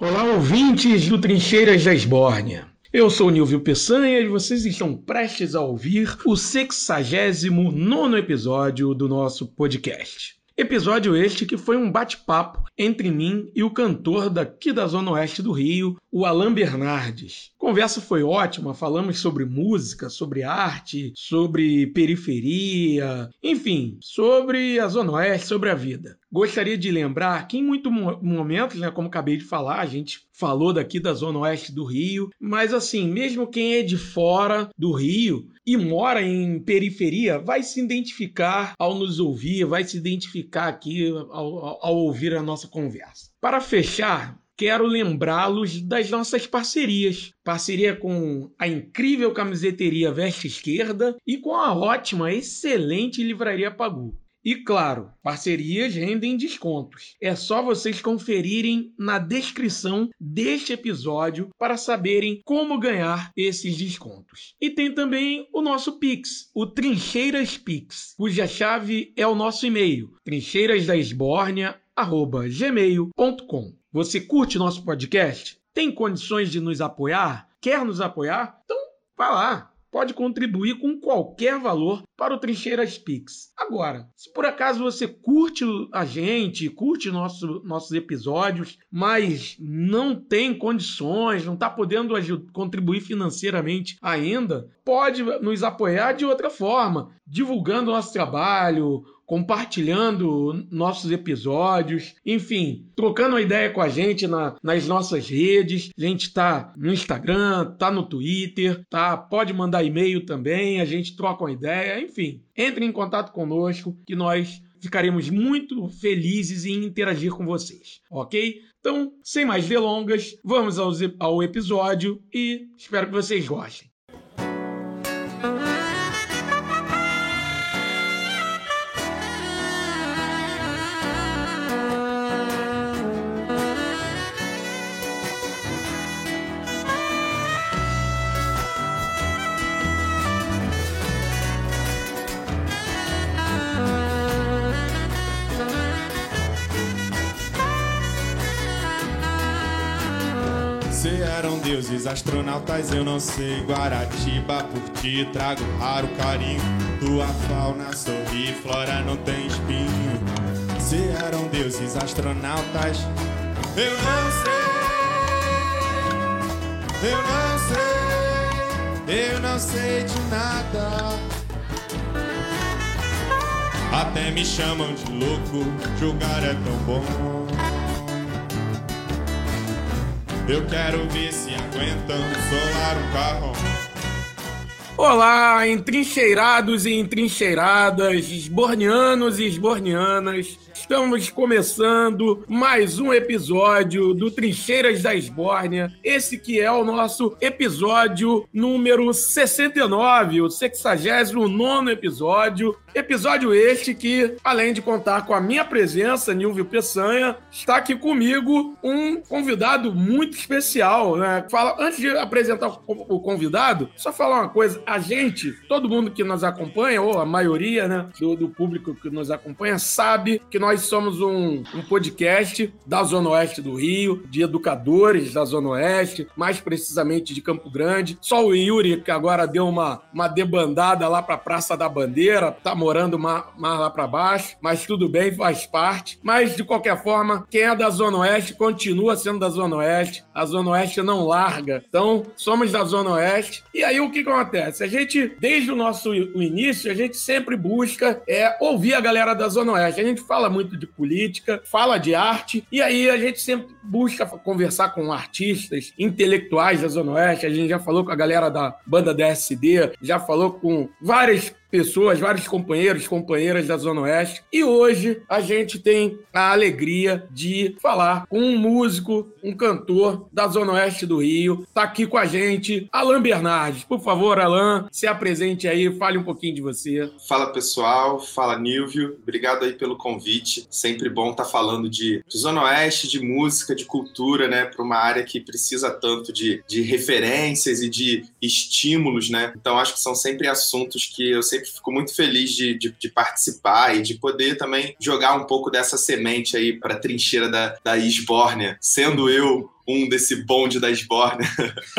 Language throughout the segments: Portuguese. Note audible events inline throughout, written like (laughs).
Olá, ouvintes do Trincheiras da Esbórnia. Eu sou Nilvio Peçanha e vocês estão prestes a ouvir o 69 episódio do nosso podcast. Episódio este que foi um bate-papo entre mim e o cantor daqui da Zona Oeste do Rio, o Alan Bernardes. Conversa foi ótima, falamos sobre música, sobre arte, sobre periferia, enfim, sobre a Zona Oeste, sobre a vida. Gostaria de lembrar que em muitos momentos, né, como acabei de falar, a gente falou daqui da Zona Oeste do Rio, mas assim, mesmo quem é de fora do Rio e mora em periferia vai se identificar ao nos ouvir, vai se identificar aqui ao, ao ouvir a nossa conversa. Para fechar, quero lembrá-los das nossas parcerias. Parceria com a incrível camiseteria Veste Esquerda e com a ótima, excelente livraria Pagu. E claro, parcerias rendem descontos. É só vocês conferirem na descrição deste episódio para saberem como ganhar esses descontos. E tem também o nosso Pix, o Trincheiras Pix, cuja chave é o nosso e-mail, trincheirasdaesbórnia@gmail.com. Você curte nosso podcast? Tem condições de nos apoiar? Quer nos apoiar? Então, vá lá pode contribuir com qualquer valor para o Trincheiras Pix. Agora, se por acaso você curte a gente, curte nosso, nossos episódios, mas não tem condições, não está podendo contribuir financeiramente ainda, pode nos apoiar de outra forma, divulgando nosso trabalho, compartilhando nossos episódios, enfim, trocando uma ideia com a gente na, nas nossas redes. A gente está no Instagram, tá no Twitter, tá? Pode mandar e-mail também, a gente troca uma ideia, enfim. Entre em contato conosco que nós ficaremos muito felizes em interagir com vocês, ok? Então, sem mais delongas, vamos ao, ao episódio e espero que vocês gostem. Deuses astronautas eu não sei. Guaratiba por ti trago raro carinho. Tua fauna sorri, flora não tem espinho. Se eram deuses astronautas Eu não sei. Eu não sei. Eu não sei de nada. Até me chamam de louco Julgar é tão bom eu quero ver se aguentam solar um carro. Olá, entrincheirados e entrincheiradas, esbornianos e esbornianas. Estamos começando mais um episódio do Trincheiras da Esbórnia. Esse que é o nosso episódio número 69, o 69 episódio. Episódio este que, além de contar com a minha presença, Nilvio Peçanha, está aqui comigo um convidado muito especial. Né? Fala, antes de apresentar o convidado, só falar uma coisa. A gente, todo mundo que nos acompanha, ou a maioria né, do, do público que nos acompanha, sabe que nós somos um, um podcast da Zona Oeste do Rio, de educadores da Zona Oeste, mais precisamente de Campo Grande. Só o Yuri, que agora deu uma, uma debandada lá para a Praça da Bandeira, tá morando mais, mais lá para baixo, mas tudo bem, faz parte. Mas, de qualquer forma, quem é da Zona Oeste continua sendo da Zona Oeste. A Zona Oeste não larga. Então, somos da Zona Oeste. E aí, o que, acontece? A gente, desde o nosso início, a gente sempre busca é, ouvir a galera da Zona Oeste. A gente fala muito de política, fala de arte, e aí a gente sempre busca conversar com artistas, intelectuais da Zona Oeste. A gente já falou com a galera da banda DSD, já falou com várias pessoas, vários companheiros, companheiras da Zona Oeste. E hoje a gente tem a alegria de falar com um músico, um cantor da Zona Oeste do Rio. Tá aqui com a gente, Alan Bernardes. Por favor, Alan, se apresente aí, fale um pouquinho de você. Fala pessoal, fala Nilvio. Obrigado aí pelo convite. Sempre bom estar tá falando de, de Zona Oeste, de música, de cultura, né, para uma área que precisa tanto de, de referências e de estímulos, né? Então acho que são sempre assuntos que eu sempre sempre fico muito feliz de, de, de, participar e de poder também jogar um pouco dessa semente aí para a trincheira da, da Isbórnia, sendo eu um desse bonde da esbórnia,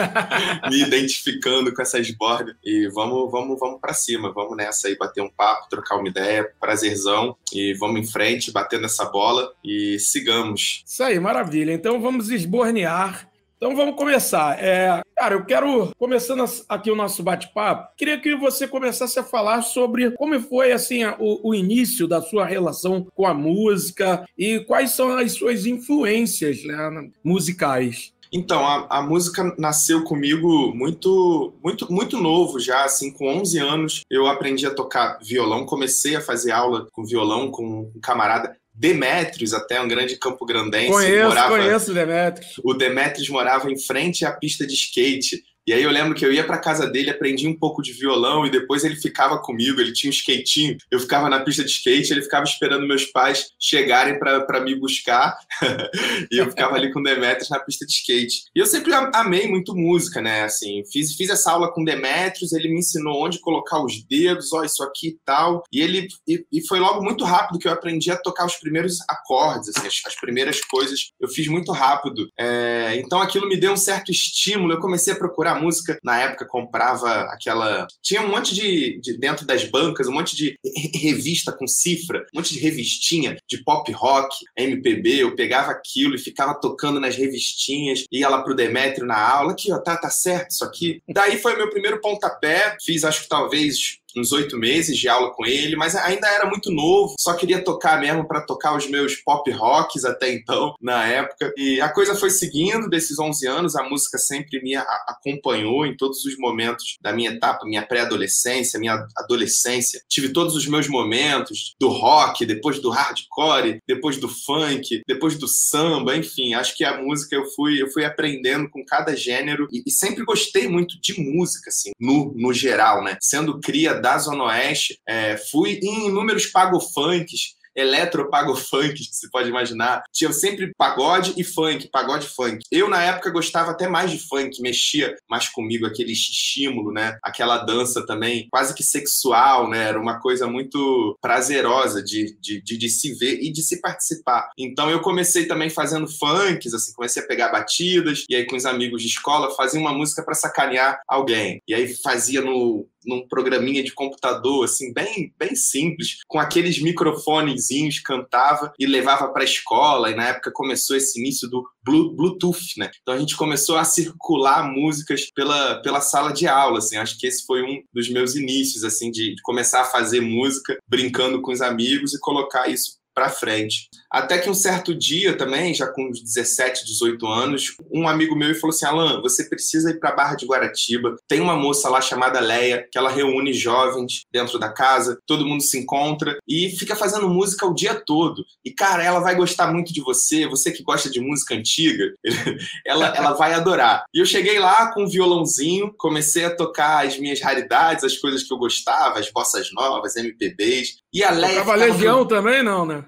(laughs) me identificando com essa esbórnia. E vamos, vamos, vamos para cima, vamos nessa aí, bater um papo, trocar uma ideia, prazerzão. E vamos em frente, batendo essa bola e sigamos. Isso aí, maravilha. Então vamos esbornear então vamos começar. É, cara, eu quero, começando aqui o nosso bate-papo, queria que você começasse a falar sobre como foi assim o, o, início da sua relação com a música e quais são as suas influências né, musicais. Então, a, a, música nasceu comigo muito, muito, muito novo já, assim, com 11 anos eu aprendi a tocar violão, comecei a fazer aula com violão com um camarada Demetrios, até um grande campo grandense. Conheço, morava, conheço Demetrios. O Demetrios morava em frente à pista de skate. E aí eu lembro que eu ia para casa dele, aprendi um pouco de violão e depois ele ficava comigo, ele tinha um skatinho, eu ficava na pista de skate, ele ficava esperando meus pais chegarem para me buscar (laughs) e eu ficava ali com Demetrius na pista de skate. E eu sempre amei muito música, né? Assim, fiz, fiz essa aula com Demetrius, ele me ensinou onde colocar os dedos, ó, isso aqui e tal. E ele e, e foi logo muito rápido que eu aprendi a tocar os primeiros acordes, assim, as, as primeiras coisas eu fiz muito rápido. É, então aquilo me deu um certo estímulo, eu comecei a procurar música, na época comprava aquela. Tinha um monte de, de, dentro das bancas, um monte de revista com cifra, um monte de revistinha de pop rock, MPB. Eu pegava aquilo e ficava tocando nas revistinhas, ia lá pro Demetrio na aula, aqui, ó, tá, tá certo isso aqui. Daí foi meu primeiro pontapé, fiz acho que talvez uns oito meses de aula com ele, mas ainda era muito novo, só queria tocar mesmo para tocar os meus pop rocks até então, na época. E a coisa foi seguindo desses 11 anos, a música sempre me acompanhou em todos os momentos da minha etapa, minha pré-adolescência, minha adolescência. Tive todos os meus momentos do rock, depois do hardcore, depois do funk, depois do samba, enfim, acho que a música eu fui, eu fui aprendendo com cada gênero e, e sempre gostei muito de música, assim, no, no geral, né? Sendo cria da Zona Oeste, é, fui em inúmeros pagofunks, eletro-pago-funk, que (laughs) se pode imaginar. Tinha sempre pagode e funk, pagode funk. Eu, na época, gostava até mais de funk, mexia mais comigo, aquele estímulo, né? Aquela dança também, quase que sexual, né? Era uma coisa muito prazerosa de, de, de, de se ver e de se participar. Então, eu comecei também fazendo funks, assim, comecei a pegar batidas, e aí com os amigos de escola fazia uma música para sacanear alguém. E aí fazia no num programinha de computador, assim, bem, bem simples, com aqueles microfonezinhos, cantava e levava para a escola. E na época começou esse início do Bluetooth, né? Então a gente começou a circular músicas pela, pela sala de aula, assim. Acho que esse foi um dos meus inícios, assim, de, de começar a fazer música, brincando com os amigos e colocar isso para frente. Até que um certo dia também, já com 17, 18 anos, um amigo meu falou assim: Alan, você precisa ir para Barra de Guaratiba. Tem uma moça lá chamada Leia, que ela reúne jovens dentro da casa, todo mundo se encontra e fica fazendo música o dia todo. E, cara, ela vai gostar muito de você, você que gosta de música antiga, (laughs) ela, ela vai adorar. E eu cheguei lá com um violãozinho, comecei a tocar as minhas raridades, as coisas que eu gostava, as bossas novas, MPBs. E a Leia. Tocava Legião também, não, né?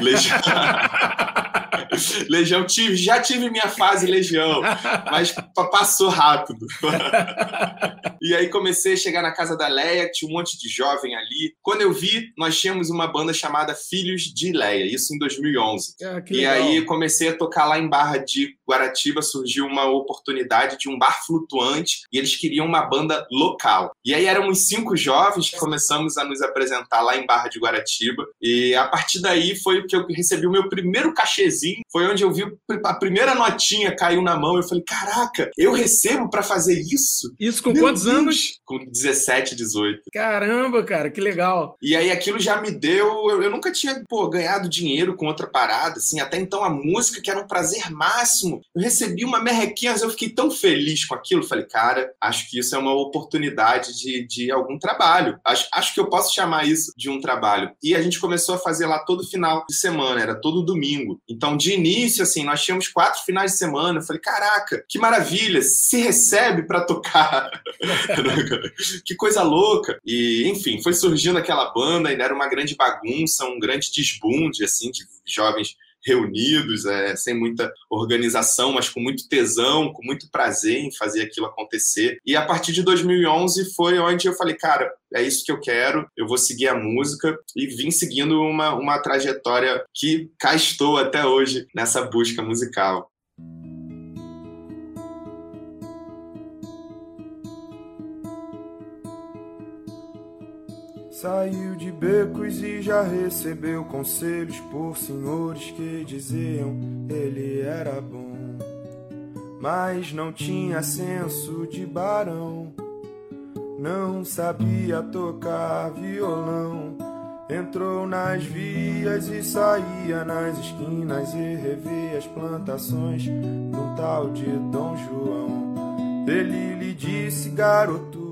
Legião. (laughs) Legião, tive, já tive minha fase Legião, mas passou rápido. (laughs) e aí comecei a chegar na casa da Leia, tinha um monte de jovem ali. Quando eu vi, nós tínhamos uma banda chamada Filhos de Leia, isso em 2011. Ah, e aí comecei a tocar lá em Barra de Guaratiba, surgiu uma oportunidade de um bar flutuante e eles queriam uma banda local. E aí éramos cinco jovens que começamos a nos apresentar lá em Barra de Guaratiba e a partir daí foi que eu recebi o meu primeiro cachezinho foi onde eu vi a primeira notinha caiu na mão. Eu falei, caraca, eu recebo para fazer isso? Isso com Meu quantos Deus. anos? Com 17, 18. Caramba, cara, que legal. E aí aquilo já me deu. Eu, eu nunca tinha, pô, ganhado dinheiro com outra parada, assim. Até então a música, que era um prazer máximo. Eu recebi uma merrequinha, eu fiquei tão feliz com aquilo. Falei, cara, acho que isso é uma oportunidade de, de algum trabalho. Acho, acho que eu posso chamar isso de um trabalho. E a gente começou a fazer lá todo final de semana, era todo domingo. Então, de início, assim, nós tínhamos quatro finais de semana. Eu falei, caraca, que maravilha, se recebe para tocar. (laughs) que coisa louca. E, enfim, foi surgindo aquela banda, ainda era uma grande bagunça, um grande desbunde, assim, de jovens reunidos, é, sem muita organização, mas com muito tesão, com muito prazer em fazer aquilo acontecer. E a partir de 2011 foi onde eu falei, cara, é isso que eu quero, eu vou seguir a música e vim seguindo uma, uma trajetória que cá estou até hoje nessa busca musical. Saiu de becos e já recebeu conselhos por senhores que diziam ele era bom, mas não tinha senso de barão, não sabia tocar violão. Entrou nas vias e saía nas esquinas e revia as plantações um tal de Dom João. Ele lhe disse, garoto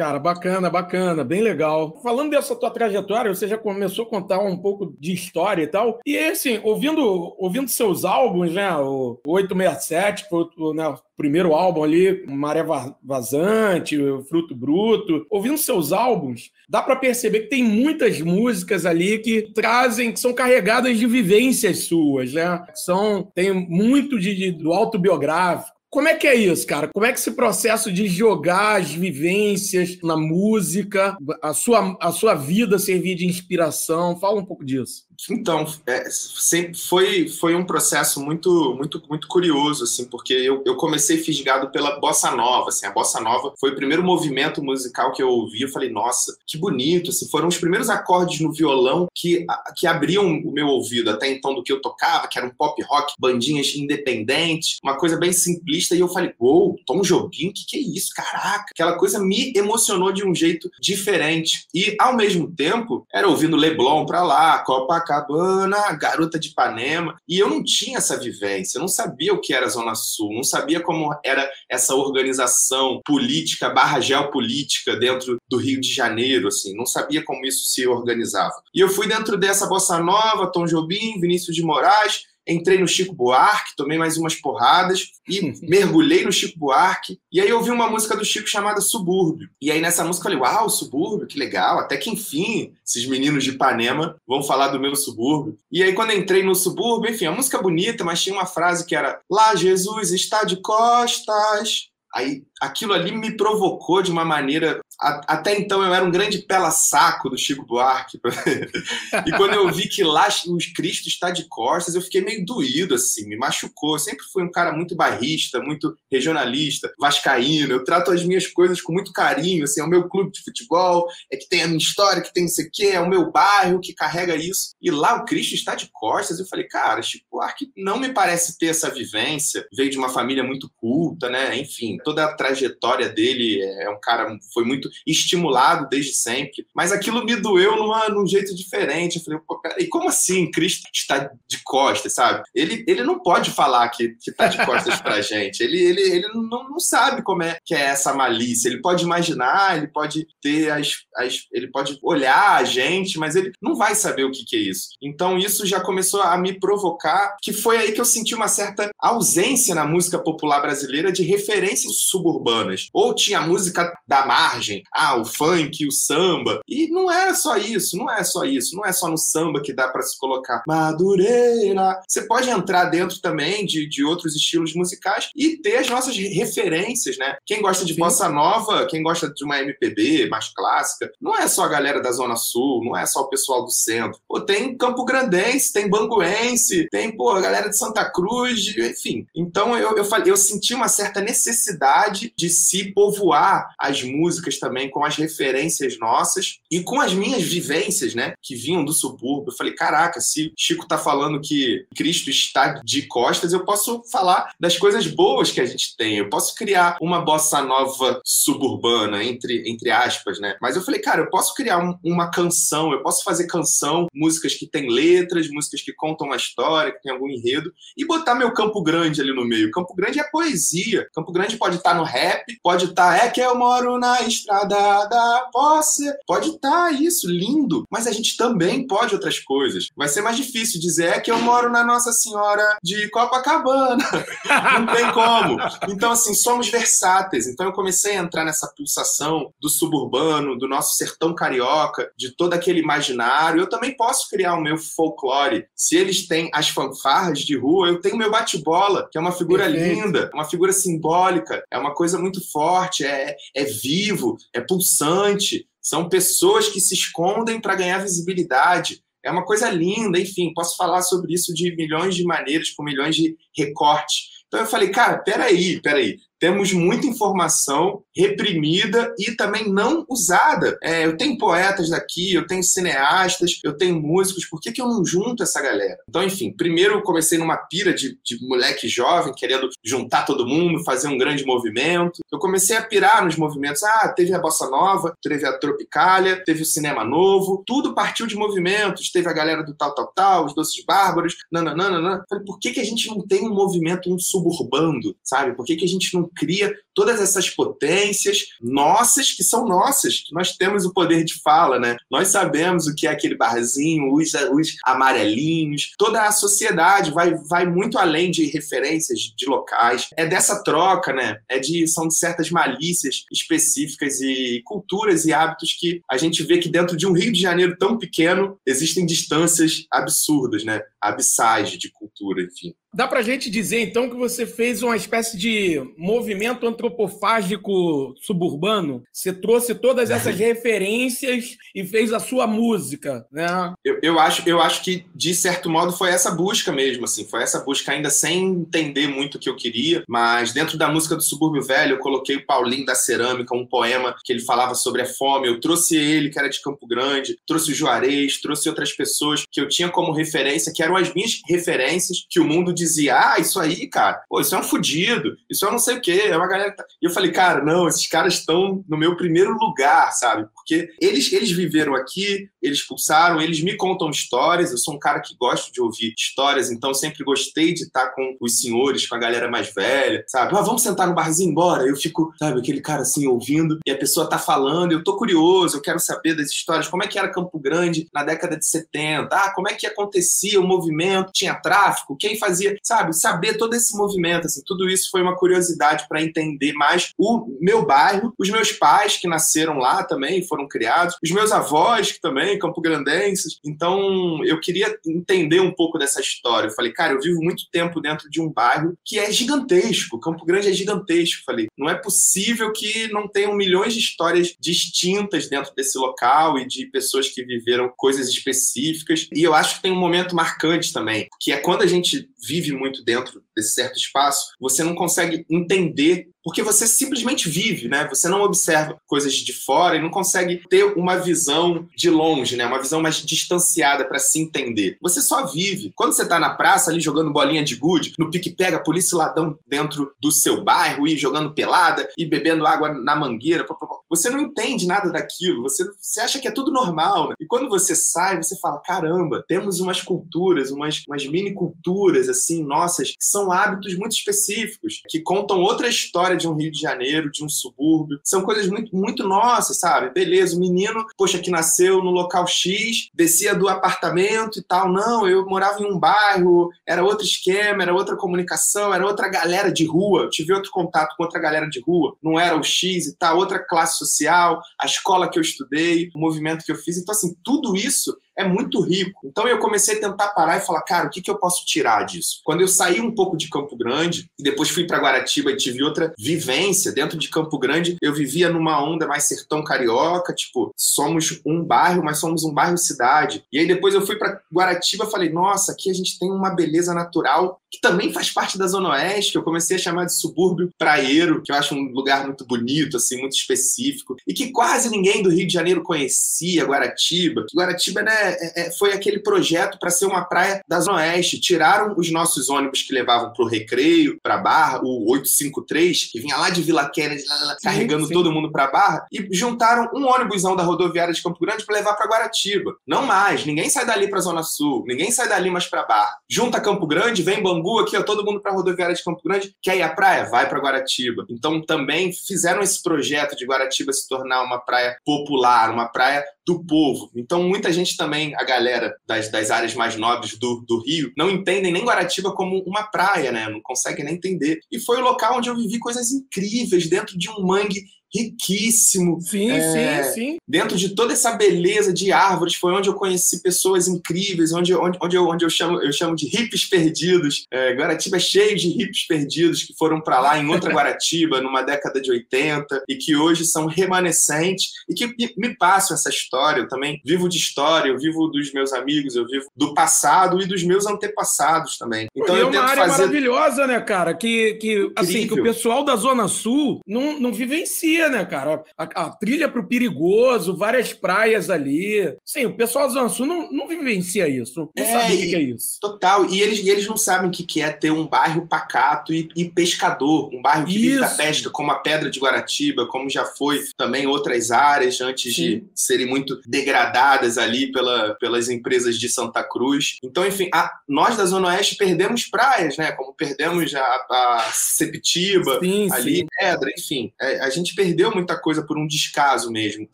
Cara, bacana, bacana, bem legal. Falando dessa tua trajetória, você já começou a contar um pouco de história e tal. E assim, ouvindo, ouvindo seus álbuns, né? O 867, foi o, né, primeiro álbum ali, Maré Vazante, Fruto Bruto. Ouvindo seus álbuns, dá para perceber que tem muitas músicas ali que trazem, que são carregadas de vivências suas, né? São, tem muito de, de do autobiográfico. Como é que é isso, cara? Como é que esse processo de jogar as vivências na música, a sua, a sua vida servir de inspiração? Fala um pouco disso. Então, é, sempre foi, foi um processo muito, muito, muito curioso, assim, porque eu, eu comecei fisgado pela bossa nova, assim, a bossa nova foi o primeiro movimento musical que eu ouvi, eu falei, nossa, que bonito, assim, foram os primeiros acordes no violão que, que abriam o meu ouvido, até então do que eu tocava, que era um pop rock, bandinhas independentes, uma coisa bem simplista, e eu falei, uou, Tom Jobim, que, que é isso? Caraca, aquela coisa me emocionou de um jeito diferente, e ao mesmo tempo, era ouvindo Leblon pra lá, Copacabana, Copacabana, garota de Ipanema, e eu não tinha essa vivência, eu não sabia o que era Zona Sul, não sabia como era essa organização política barra geopolítica dentro do Rio de Janeiro, assim, não sabia como isso se organizava. E eu fui dentro dessa bossa nova, Tom Jobim, Vinícius de Moraes, entrei no Chico Buarque, tomei mais umas porradas e (laughs) mergulhei no Chico Buarque. E aí eu ouvi uma música do Chico chamada Subúrbio. E aí nessa música eu falei, uau, Subúrbio, que legal, até que enfim, esses meninos de Ipanema vão falar do meu subúrbio. E aí quando entrei no subúrbio, enfim, a música é bonita, mas tinha uma frase que era Lá Jesus está de costas. Aí aquilo ali me provocou de uma maneira até então eu era um grande pela-saco do Chico Buarque. (laughs) e quando eu vi que lá o Cristo está de costas, eu fiquei meio doído, assim, me machucou. Eu sempre fui um cara muito barrista, muito regionalista, vascaíno. Eu trato as minhas coisas com muito carinho, assim, é o meu clube de futebol, é que tem a minha história, que tem isso aqui, é o meu bairro que carrega isso. E lá o Cristo está de costas. Eu falei, cara, Chico Buarque não me parece ter essa vivência. Veio de uma família muito culta, né? Enfim, toda a trajetória dele é um cara, foi muito estimulado desde sempre. Mas aquilo me doeu numa, num jeito diferente. Eu falei, pô, e como assim Cristo está de costas, sabe? Ele, ele não pode falar que, que tá de costas pra (laughs) gente. Ele, ele, ele não, não sabe como é que é essa malícia. Ele pode imaginar, ele pode ter as, as. Ele pode olhar a gente, mas ele não vai saber o que, que é isso. Então isso já começou a me provocar, que foi aí que eu senti uma certa ausência na música popular brasileira de referências suburbanas. Ou tinha música da margem, ah, o funk, o samba. E não é só isso, não é só isso. Não é só no samba que dá para se colocar Madureira. Você pode entrar dentro também de, de outros estilos musicais e ter as nossas referências, né? Quem gosta de Sim. bossa nova, quem gosta de uma MPB mais clássica, não é só a galera da Zona Sul, não é só o pessoal do centro. Pô, tem Campo Grandense, tem Banguense, tem, pô, a galera de Santa Cruz, enfim. Então eu, eu, falei, eu senti uma certa necessidade de se povoar as músicas também também com as referências nossas e com as minhas vivências, né, que vinham do subúrbio. Eu falei, caraca, se Chico tá falando que Cristo está de costas, eu posso falar das coisas boas que a gente tem. Eu posso criar uma bossa nova suburbana, entre, entre aspas, né? Mas eu falei, cara, eu posso criar um, uma canção, eu posso fazer canção, músicas que têm letras, músicas que contam uma história, que tem algum enredo, e botar meu Campo Grande ali no meio. Campo Grande é poesia. Campo Grande pode estar no rap, pode estar, é que eu moro na estrada da posse. Pode estar tá isso, lindo, mas a gente também pode outras coisas. Vai ser mais difícil dizer é que eu moro na Nossa Senhora de Copacabana. (laughs) Não tem como. Então, assim, somos versáteis. Então, eu comecei a entrar nessa pulsação do suburbano, do nosso sertão carioca, de todo aquele imaginário. Eu também posso criar o meu folclore. Se eles têm as fanfarras de rua, eu tenho meu bate-bola, que é uma figura Perfeito. linda, uma figura simbólica, é uma coisa muito forte, é, é vivo, é pulsante, são pessoas que se escondem para ganhar visibilidade. É uma coisa linda, enfim, posso falar sobre isso de milhões de maneiras, com milhões de recortes. Então eu falei, cara, peraí, peraí, temos muita informação reprimida e também não usada. É, eu tenho poetas daqui, eu tenho cineastas, eu tenho músicos, por que, que eu não junto essa galera? Então, enfim, primeiro eu comecei numa pira de, de moleque jovem, querendo juntar todo mundo, fazer um grande movimento. Eu comecei a pirar nos movimentos. Ah, teve a Bossa Nova, teve a Tropicália, teve o Cinema Novo, tudo partiu de movimentos. Teve a galera do tal, tal, tal, os Doces Bárbaros, nananana. Falei, por que, que a gente não tem um movimento, um suburbando, sabe? Por que, que a gente não cria todas essas potências nossas, que são nossas, que nós temos o poder de fala, né? Nós sabemos o que é aquele barzinho, os, os amarelinhos, toda a sociedade vai, vai muito além de referências de locais. É dessa troca, né? É de, são de certas malícias específicas e culturas e hábitos que a gente vê que dentro de um Rio de Janeiro tão pequeno existem distâncias absurdas, né? Abissais de cultura, enfim. Dá pra gente dizer, então, que você fez uma espécie de movimento antropofágico suburbano? Você trouxe todas essas referências e fez a sua música, né? Eu, eu, acho, eu acho que, de certo modo, foi essa busca mesmo, assim. Foi essa busca ainda sem entender muito o que eu queria, mas dentro da música do Subúrbio Velho, eu coloquei o Paulinho da Cerâmica, um poema que ele falava sobre a fome. Eu trouxe ele, que era de Campo Grande, trouxe o Juarez, trouxe outras pessoas que eu tinha como referência, que eram as minhas referências, que o mundo dizia, ah, isso aí, cara, pô, isso é um fudido, isso é não sei o quê, é uma galera. Tá... E eu falei, cara, não, esses caras estão no meu primeiro lugar, sabe? Porque eles, eles viveram aqui, eles pulsaram, eles me contam histórias. Eu sou um cara que gosto de ouvir histórias, então sempre gostei de estar com os senhores, com a galera mais velha, sabe? Ah, vamos sentar no barzinho embora. Eu fico, sabe, aquele cara assim ouvindo e a pessoa tá falando, eu tô curioso, eu quero saber das histórias, como é que era Campo Grande na década de 70, ah, como é que acontecia o movimento, tinha tráfico, quem fazia, sabe, saber todo esse movimento, assim, tudo isso foi uma curiosidade para entender mais o meu bairro, os meus pais que nasceram lá também, foram criados, os meus avós que também, campograndenses. Então, eu queria entender um pouco dessa história. Eu falei, cara, eu vivo muito tempo dentro de um bairro que é gigantesco. Campo Grande é gigantesco. Eu falei, não é possível que não tenham milhões de histórias distintas dentro desse local e de pessoas que viveram coisas específicas. E eu acho que tem um momento marcante também, que é quando a gente vive muito dentro desse certo espaço, você não consegue entender porque você simplesmente vive, né? Você não observa coisas de fora e não consegue ter uma visão de longe, né? Uma visão mais distanciada para se entender. Você só vive. Quando você tá na praça ali jogando bolinha de gude, no pique pega polícia ladrão dentro do seu bairro e jogando pelada e bebendo água na mangueira, você não entende nada daquilo. Você, você acha que é tudo normal, né? E quando você sai, você fala: caramba, temos umas culturas, umas, umas mini culturas assim, nossas, que são hábitos muito específicos, que contam outra história de um Rio de Janeiro, de um subúrbio. São coisas muito, muito nossas, sabe? Beleza, o menino, poxa, que nasceu no local X, descia do apartamento e tal. Não, eu morava em um bairro, era outro esquema, era outra comunicação, era outra galera de rua. Eu tive outro contato com outra galera de rua. Não era o X e tal, outra classe social, a escola que eu estudei, o movimento que eu fiz. Então, assim, tudo isso é muito rico. Então eu comecei a tentar parar e falar, cara, o que, que eu posso tirar disso? Quando eu saí um pouco de Campo Grande e depois fui para Guaratiba e tive outra vivência dentro de Campo Grande, eu vivia numa onda mais sertão carioca, tipo, somos um bairro, mas somos um bairro cidade. E aí depois eu fui para Guaratiba e falei, nossa, aqui a gente tem uma beleza natural que também faz parte da Zona Oeste, que eu comecei a chamar de subúrbio praieiro, que eu acho um lugar muito bonito, assim, muito específico, e que quase ninguém do Rio de Janeiro conhecia, Guaratiba. Guaratiba, né, é, é, foi aquele projeto para ser uma praia da Zona Oeste. Tiraram os nossos ônibus que levavam para o Recreio, para Barra, o 853, que vinha lá de Vila Kennedy, lá, lá, carregando sim. todo mundo para Barra, e juntaram um ônibusão da rodoviária de Campo Grande para levar para Guaratiba. Não mais, ninguém sai dali para Zona Sul, ninguém sai dali mais para Barra. Junta Campo Grande, vem Bangu aqui, ó, todo mundo para rodoviária de Campo Grande. Quer ir à praia? Vai para Guaratiba. Então também fizeram esse projeto de Guaratiba se tornar uma praia popular, uma praia do povo. Então, muita gente também, a galera das, das áreas mais nobres do, do Rio, não entendem nem Guaratiba como uma praia, né? Não conseguem nem entender. E foi o local onde eu vivi coisas incríveis dentro de um mangue riquíssimo. Sim, é, sim, sim. Dentro de toda essa beleza de árvores, foi onde eu conheci pessoas incríveis, onde, onde, onde, eu, onde eu, chamo, eu chamo de hippies perdidos. É, Guaratiba é cheio de hippies perdidos que foram para lá em outra (laughs) Guaratiba, numa década de 80, e que hoje são remanescentes e que me passam essa história. Eu também vivo de história, eu vivo dos meus amigos, eu vivo do passado e dos meus antepassados também. Então e eu é uma área fazer... maravilhosa, né, cara? Que, que, assim, que o pessoal da Zona Sul não, não vivencia, né, cara? A, a trilha pro perigoso, várias praias ali. Sim, o pessoal da Zona Sul não, não vivencia isso. Não é, sabe o que, é isso. Total. E eles, eles não sabem o que, que é ter um bairro pacato e, e pescador. Um bairro que isso. vive da pesca, como a Pedra de Guaratiba, como já foi também outras áreas antes Sim. de serem muito degradadas ali pela, pelas empresas de Santa Cruz. Então, enfim, a, nós da Zona Oeste perdemos praias, né? Como perdemos a, a Sepitiba, sim, ali, sim. Pedra, enfim. É, a gente perdeu muita coisa por um descaso mesmo.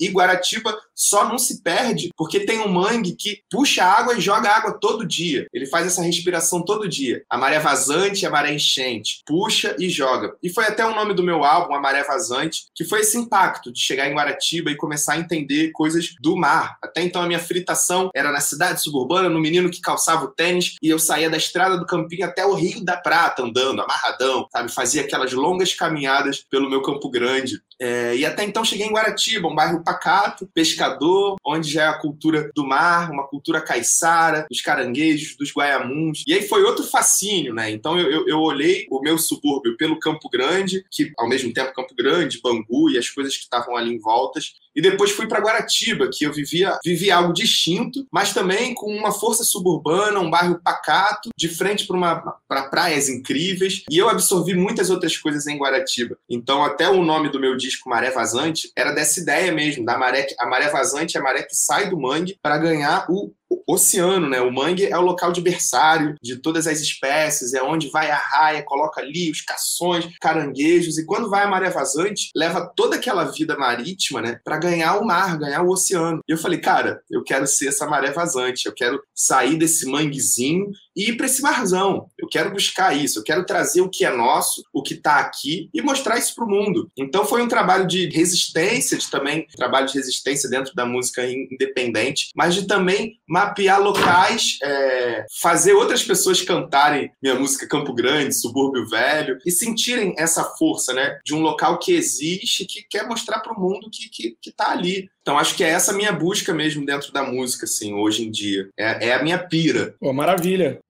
E Guaratiba só não se perde porque tem um mangue que puxa água e joga água todo dia. Ele faz essa respiração todo dia. A maré vazante e a maré enchente. Puxa e joga. E foi até o nome do meu álbum, A Maré Vazante, que foi esse impacto de chegar em Guaratiba e começar a entender coisas do mar. Até então a minha fritação era na cidade suburbana, no menino que calçava o tênis e eu saía da estrada do Campinho até o Rio da Prata andando, amarradão, sabe? Fazia aquelas longas caminhadas pelo meu Campo Grande. É, e até então cheguei em Guaratiba, um bairro pacato, pescador, onde já é a cultura do mar, uma cultura caiçara, dos caranguejos, dos guaiamuns. E aí foi outro fascínio, né? Então eu, eu, eu olhei o meu subúrbio pelo Campo Grande, que ao mesmo tempo Campo Grande, Bangu e as coisas que estavam ali em voltas, e depois fui para Guaratiba, que eu vivia, vivia algo distinto, mas também com uma força suburbana, um bairro pacato, de frente para praias incríveis. E eu absorvi muitas outras coisas em Guaratiba. Então, até o nome do meu disco Maré Vazante era dessa ideia mesmo, da maré, a maré vazante é a maré que sai do mangue para ganhar o oceano, né? O mangue é o local de berçário de todas as espécies, é onde vai a raia, coloca ali os cações, caranguejos, e quando vai a maré vazante, leva toda aquela vida marítima, né, para ganhar o mar, ganhar o oceano. E eu falei, cara, eu quero ser essa maré vazante, eu quero sair desse manguezinho e ir para esse marzão. Eu quero buscar isso, eu quero trazer o que é nosso, o que está aqui e mostrar isso para o mundo. Então foi um trabalho de resistência, de também trabalho de resistência dentro da música independente, mas de também mapear locais, é, fazer outras pessoas cantarem minha música Campo Grande, Subúrbio Velho e sentirem essa força, né, de um local que existe, que quer mostrar para o mundo que, que, que tá ali. Então acho que é essa minha busca mesmo dentro da música, assim, hoje em dia. É, é a minha pira. Pô, maravilha.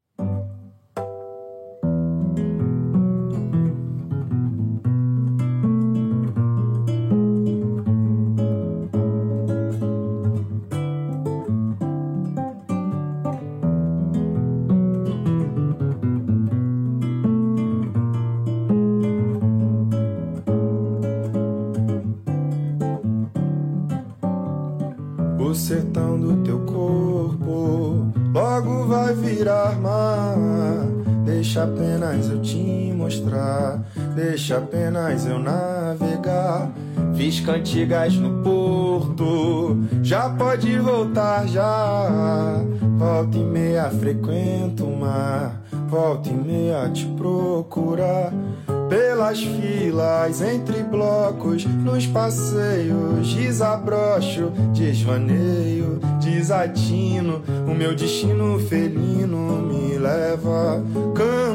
Cantigas no porto, já pode voltar já. Volta e meia frequento o mar, volta e meia te procurar. Pelas filas, entre blocos, nos passeios, desabrocho, desvaneio, desatino. O meu destino felino me leva a cantar,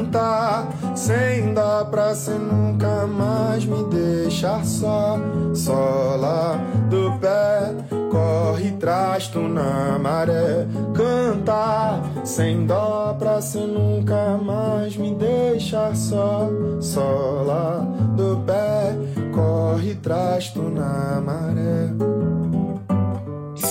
sem dar pra ser nunca mais me deixar só, lá do pé. Corre traz tu na maré, cantar sem dó pra ser nunca mais me deixar só, só sola do pé, corre traz tu na maré.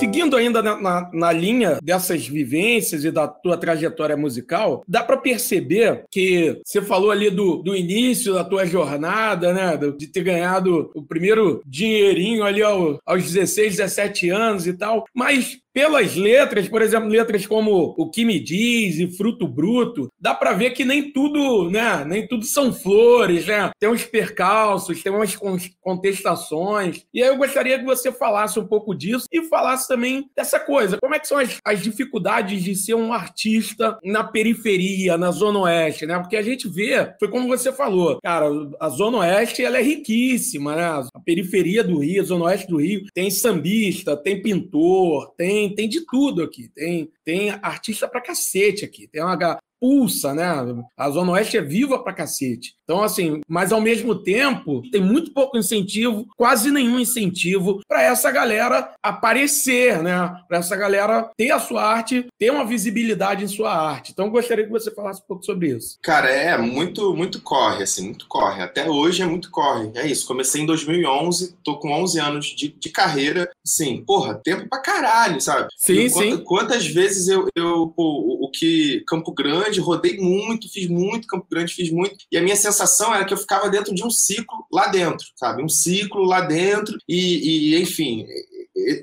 Seguindo ainda na, na, na, linha dessas vivências e da tua trajetória musical, dá para perceber que você falou ali do, do início da tua jornada, né? De ter ganhado o primeiro dinheirinho ali ao, aos 16, 17 anos e tal. Mas pelas letras, por exemplo, letras como O Que Me Diz e Fruto Bruto, dá para ver que nem tudo, né? Nem tudo são flores, né? Tem uns percalços, tem umas contestações. E aí eu gostaria que você falasse um pouco disso e falasse também dessa coisa. Como é que são as, as dificuldades de ser um artista na periferia, na Zona Oeste, né? Porque a gente vê, foi como você falou, cara, a Zona Oeste ela é riquíssima, né? A periferia do Rio, a Zona Oeste do Rio, tem sambista, tem pintor, tem, tem de tudo aqui. Tem, tem artista pra cacete aqui. Tem uma, pulsa, né? A Zona Oeste é viva pra cacete. Então, assim, mas ao mesmo tempo, tem muito pouco incentivo, quase nenhum incentivo para essa galera aparecer, né? Para essa galera ter a sua arte, ter uma visibilidade em sua arte. Então, gostaria que você falasse um pouco sobre isso. Cara, é muito, muito corre, assim, muito corre. Até hoje é muito corre. É isso. Comecei em 2011, tô com 11 anos de, de carreira. Sim, porra, tempo pra caralho, sabe? Sim, sim. Quantas vezes eu, eu pô, o que Campo Grande, rodei muito, fiz muito Campo Grande, fiz muito. E a minha sensação era que eu ficava dentro de um ciclo lá dentro, sabe? Um ciclo lá dentro e, e enfim,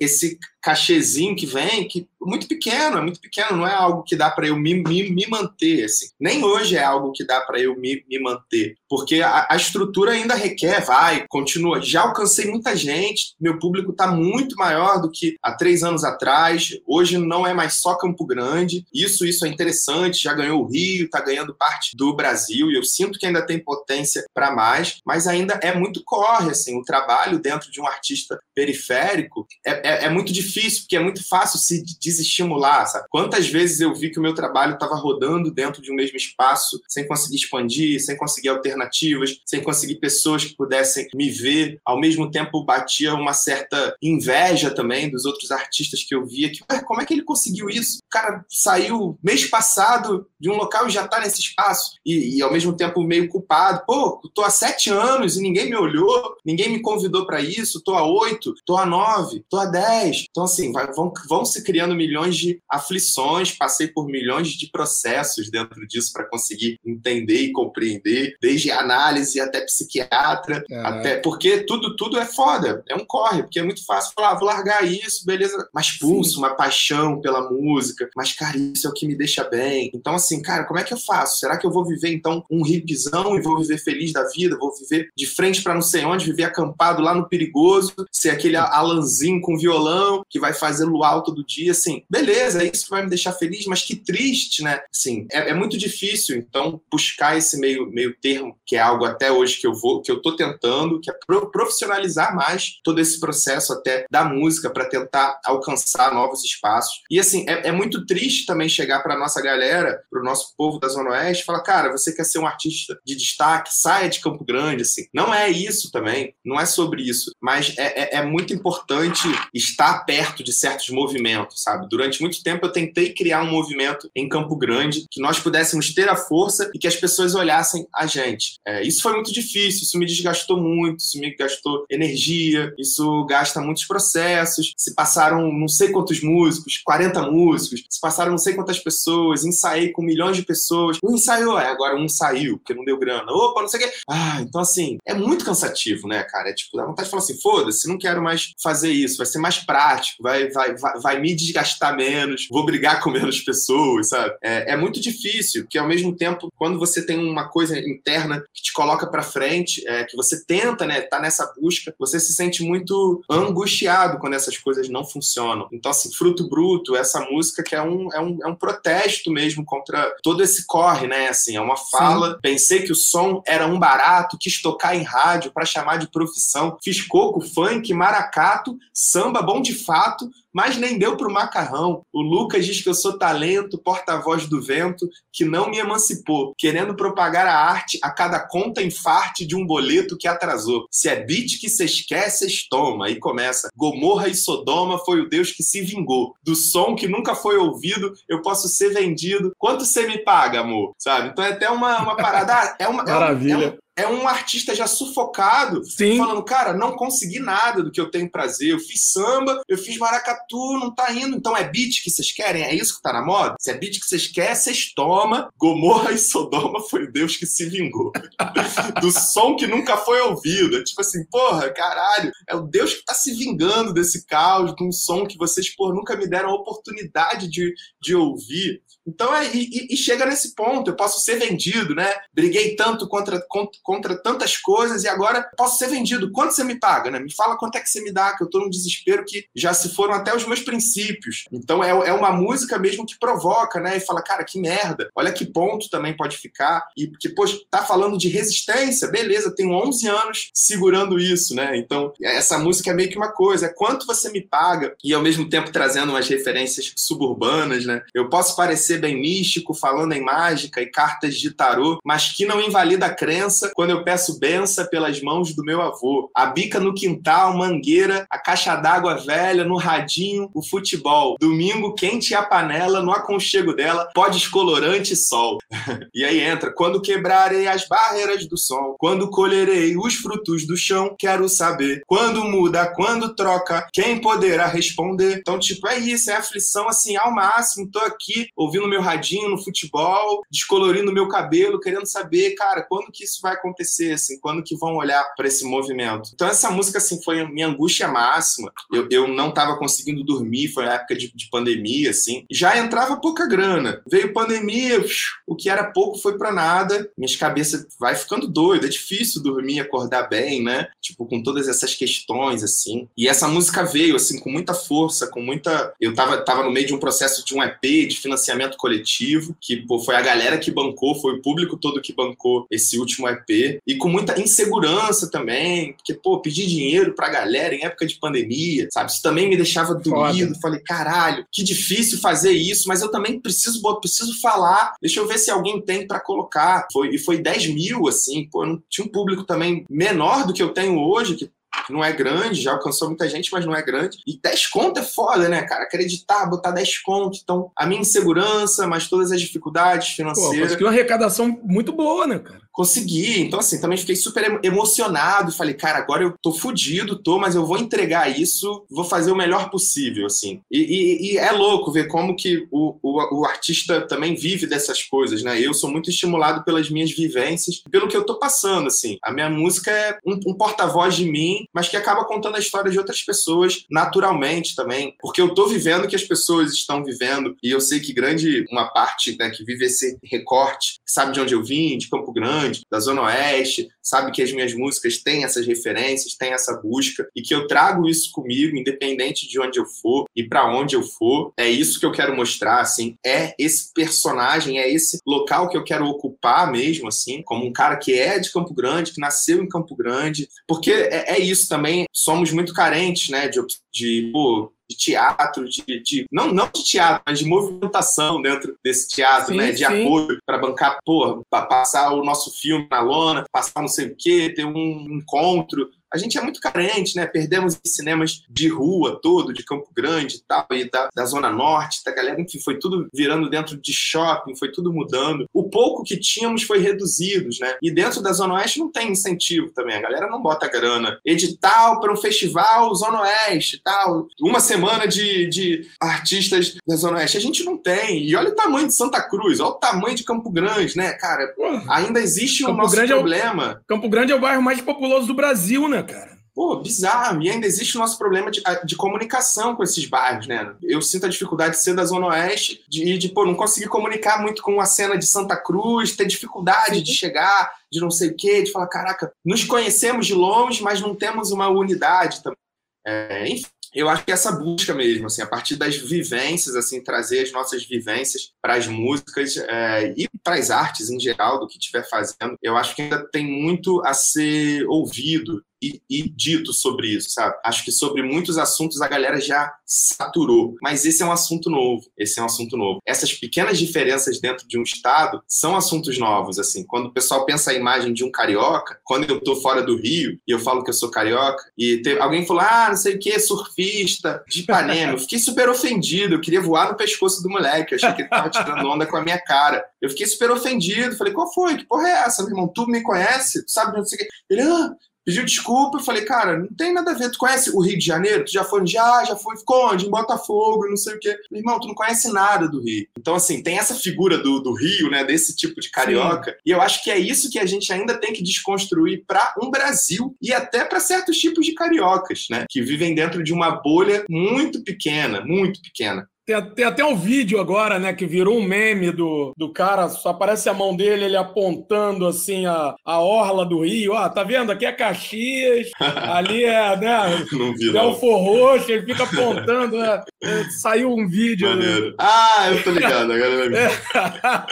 esse cachezinho que vem, que muito pequeno, é muito pequeno, não é algo que dá para eu me, me, me, manter, assim. Nem hoje é algo que dá para eu me, me manter, porque a, a, estrutura ainda requer, vai, continua. Já alcancei muita gente, meu público está muito maior do que há três anos atrás. Hoje não é mais só Campo Grande. Isso, isso é interessante. Já ganhou o Rio, está ganhando parte do Brasil e eu sinto que ainda tem potência para mais, mas ainda é muito corre, assim. O trabalho dentro de um artista periférico é, é, é muito difícil, porque é muito fácil se desestimular, sabe? Quantas vezes eu vi que o meu trabalho estava rodando dentro de um mesmo espaço, sem conseguir expandir, sem conseguir alternativas, sem conseguir pessoas que pudessem me ver. Ao mesmo tempo, batia uma certa inveja também dos outros artistas que eu via, que, como é que ele conseguiu isso? O cara saiu mês passado de um local e já está nesse espaço. E, e, ao mesmo tempo, meio culpado. Pô, tô há sete anos e ninguém me olhou, ninguém me convidou para isso, tô há oito, tô há nove, tô há dez. Então, assim, vai, vão, vão se criando milhões de aflições, passei por milhões de processos dentro disso para conseguir entender e compreender, desde análise até psiquiatra, é. até porque tudo tudo é foda, é um corre, porque é muito fácil falar, ah, vou largar isso, beleza, mas pulso, Sim. uma paixão pela música, mas cara, isso é o que me deixa bem. Então assim, cara, como é que eu faço? Será que eu vou viver então um hipzão e vou viver feliz da vida, vou viver de frente para não sei onde, viver acampado lá no perigoso, ser aquele Alanzinho com violão que vai fazer luau todo dia, assim, beleza, é isso que vai me deixar feliz, mas que triste, né? Assim, é, é, muito difícil, então, buscar esse meio, meio termo, que é algo até hoje que eu vou, que eu tô tentando, que é profissionalizar mais todo esse processo até da música para tentar alcançar novos espaços. E assim, é, é muito triste também chegar para nossa galera, para o nosso povo da Zona Oeste, falar, cara, você quer ser um artista de destaque, saia de Campo Grande, assim. Não é isso também, não é sobre isso, mas é, é, é muito importante estar perto de certos movimentos, sabe? Durante muito tempo eu tentei criar um movimento em Campo Grande que nós pudéssemos ter a força e que as pessoas olhassem a gente. É, isso foi muito difícil, isso me desgastou muito, isso me gastou energia, isso gasta muitos processos. Se passaram não sei quantos músicos, 40 músicos, se passaram não sei quantas pessoas, ensaiei com milhões de pessoas. Um ensaiou, é, agora um saiu, porque não deu grana. Opa, não sei o quê. Ah, então assim, é muito cansativo, né, cara? É tipo, dá vontade de falar assim, foda-se, não quero mais fazer isso, vai ser mais prático, vai, vai, vai, vai me desgastar menos, vou brigar com menos pessoas, sabe? É, é muito difícil, porque ao mesmo tempo, quando você tem uma coisa interna que te coloca para frente, é, que você tenta, né, tá nessa busca, você se sente muito angustiado quando essas coisas não funcionam. Então, assim, Fruto Bruto, essa música que é um, é um, é um protesto mesmo contra todo esse corre, né? Assim, é uma fala. Sim. Pensei que o som era um barato, quis tocar em rádio para chamar de profissão. Fiz coco, funk, maracato, samba bom de fato, contrato mas nem deu para o macarrão. O Lucas diz que eu sou talento, porta-voz do vento, que não me emancipou, querendo propagar a arte a cada conta infarte de um boleto que atrasou. Se é beat que se esquece, toma. E começa. Gomorra e Sodoma foi o Deus que se vingou. Do som que nunca foi ouvido, eu posso ser vendido. Quanto você me paga, amor? Sabe? Então é até uma, uma parada. Ah, é uma, Maravilha. É um, é um, é um artista já sufocado, Sim. falando, cara, não consegui nada do que eu tenho prazer. Eu fiz samba, eu fiz maracatu tu não tá indo, então é beat que vocês querem? É isso que tá na moda? Se é beat que vocês querem, vocês tomam. Gomorra e Sodoma foi Deus que se vingou. (laughs) Do som que nunca foi ouvido. É tipo assim, porra, caralho, é o Deus que tá se vingando desse caos, de um som que vocês, por nunca me deram a oportunidade de, de ouvir. Então, é, e, e, chega nesse ponto, eu posso ser vendido, né? Briguei tanto contra, contra, contra, tantas coisas e agora posso ser vendido. Quanto você me paga, né? Me fala quanto é que você me dá, que eu tô num desespero que já se foram até os meus princípios. Então, é, é uma música mesmo que provoca, né? E fala, cara, que merda. Olha que ponto também pode ficar. E porque, poxa, tá falando de resistência, beleza, tenho 11 anos segurando isso, né? Então, essa música é meio que uma coisa, é quanto você me paga e ao mesmo tempo trazendo umas referências suburbanas, né? Eu posso parecer bem místico, falando em mágica e cartas de tarô, mas que não invalida a crença quando eu peço benção pelas mãos do meu avô. A bica no quintal, mangueira, a caixa d'água velha, no radinho, o futebol. Domingo quente a panela, no aconchego dela, pó descolorante e sol. (laughs) e aí entra, quando quebrarei as barreiras do som, quando colherei os frutos do chão, quero saber. Quando muda, quando troca, quem poderá responder? Então, tipo, é isso, é aflição assim ao máximo. Tô aqui ouvindo meu radinho no futebol, descolorindo meu cabelo, querendo saber, cara, quando que isso vai acontecer, assim, quando que vão olhar para esse movimento. Então essa música, assim, foi minha angústia máxima. Eu, eu não estava conseguindo dormir, foi uma época de, de, pandemia, assim. Já entrava pouca grana. Veio pandemia, o que era pouco foi para nada. Minha cabeça vai ficando doida, é difícil dormir, acordar bem, né? Tipo, com todas essas questões, assim. E essa música veio, assim, com muita força, com muita... Eu tava, tava no meio de um processo de um EP, de financiamento coletivo, que pô, foi a galera que bancou, foi o público todo que bancou esse último EP, e com muita insegurança também, porque, pô, pedir dinheiro pra galera em época de pandemia, sabe? Isso também me deixava doído. Falei, caralho, que difícil fazer isso, mas eu também preciso, preciso falar, deixa eu ver se alguém tem para colocar. Foi, e foi 10 mil, assim, pô, não tinha um público também menor do que eu tenho hoje, que não é grande, já alcançou muita gente, mas não é grande. E 10 conto é foda, né, cara? Acreditar, botar 10 conto. Então, a minha insegurança, mas todas as dificuldades financeiras. Pô, conseguiu uma arrecadação muito boa, né, cara? Consegui. Então, assim, também fiquei super emocionado. Falei, cara, agora eu tô fudido, tô, mas eu vou entregar isso, vou fazer o melhor possível, assim. E, e, e é louco ver como que o, o, o, artista também vive dessas coisas, né? Eu sou muito estimulado pelas minhas vivências, pelo que eu tô passando, assim. A minha música é um, um porta-voz de mim, mas que acaba contando a história de outras pessoas naturalmente também. Porque eu tô vivendo o que as pessoas estão vivendo, e eu sei que grande uma parte né, que vive esse recorte, sabe de onde eu vim, de Campo Grande, Grande, da Zona Oeste, sabe que as minhas músicas têm essas referências, têm essa busca e que eu trago isso comigo, independente de onde eu for e para onde eu for. É isso que eu quero mostrar, assim. É esse personagem, é esse local que eu quero ocupar mesmo, assim, como um cara que é de Campo Grande, que nasceu em Campo Grande, porque é, é isso também. Somos muito carentes, né, de, de pô, de teatro, de, de, não, não de teatro, mas de movimentação dentro desse teatro, sim, né? De sim. apoio para bancar, pô, para passar o nosso filme na lona, passar não sei o quê, ter um encontro a gente é muito carente, né? Perdemos cinemas de rua todo, de Campo Grande e tal, e da, da Zona Norte, da galera, enfim, foi tudo virando dentro de shopping, foi tudo mudando. O pouco que tínhamos foi reduzido, né? E dentro da Zona Oeste não tem incentivo também, a galera não bota grana. Edital para um festival Zona Oeste tal, uma semana de, de artistas da Zona Oeste, a gente não tem. E olha o tamanho de Santa Cruz, olha o tamanho de Campo Grande, né, cara? Ainda existe o nosso Grande problema. É o, Campo Grande é o bairro mais populoso do Brasil, né? Cara? Pô, bizarro. E ainda existe o nosso problema de, de comunicação com esses bairros, né? Eu sinto a dificuldade de ser da Zona Oeste, de, de pô, não conseguir comunicar muito com a cena de Santa Cruz, ter dificuldade de chegar, de não sei o quê, de falar, caraca, nos conhecemos de longe, mas não temos uma unidade também. É, enfim, eu acho que essa busca mesmo, assim, a partir das vivências, assim, trazer as nossas vivências para as músicas é, e para as artes em geral do que estiver fazendo, eu acho que ainda tem muito a ser ouvido e, e, dito sobre isso, sabe? Acho que sobre muitos assuntos a galera já saturou, mas esse é um assunto novo. Esse é um assunto novo. Essas pequenas diferenças dentro de um estado são assuntos novos, assim. Quando o pessoal pensa a imagem de um carioca, quando eu tô fora do Rio e eu falo que eu sou carioca e alguém falou, ah, não sei o que, surfista de Ipanema, eu fiquei super ofendido. Eu queria voar no pescoço do moleque. Eu achei que ele tava tirando onda com a minha cara. Eu fiquei super ofendido. Falei, qual foi? Que porra é essa, meu irmão? Tu me conhece? Tu sabe de onde você... Ele, ah, pediu desculpa, eu falei, cara, não tem nada a ver. Tu conhece o Rio de Janeiro? Tu já foi? Já, já foi. Ficou onde? Em Botafogo, não sei o quê. Irmão, tu não conhece nada do Rio. Então, assim, tem essa figura do, do Rio, né? Desse tipo de carioca. Sim. E eu acho que é isso que a gente ainda tem que desconstruir para um Brasil e até para certos tipos de cariocas, né? Que vivem dentro de uma bolha muito pequena, muito pequena. Tem, tem, até um vídeo agora, né, que virou um meme do, do cara, só aparece a mão dele, ele apontando, assim, a, a orla do rio. Ó, tá vendo? Aqui é Caxias, (laughs) ali é, né, não vi, Belfor Roxo, ele fica apontando, né? (laughs) Saiu um vídeo. Né? Ah, eu tô ligado, agora (laughs)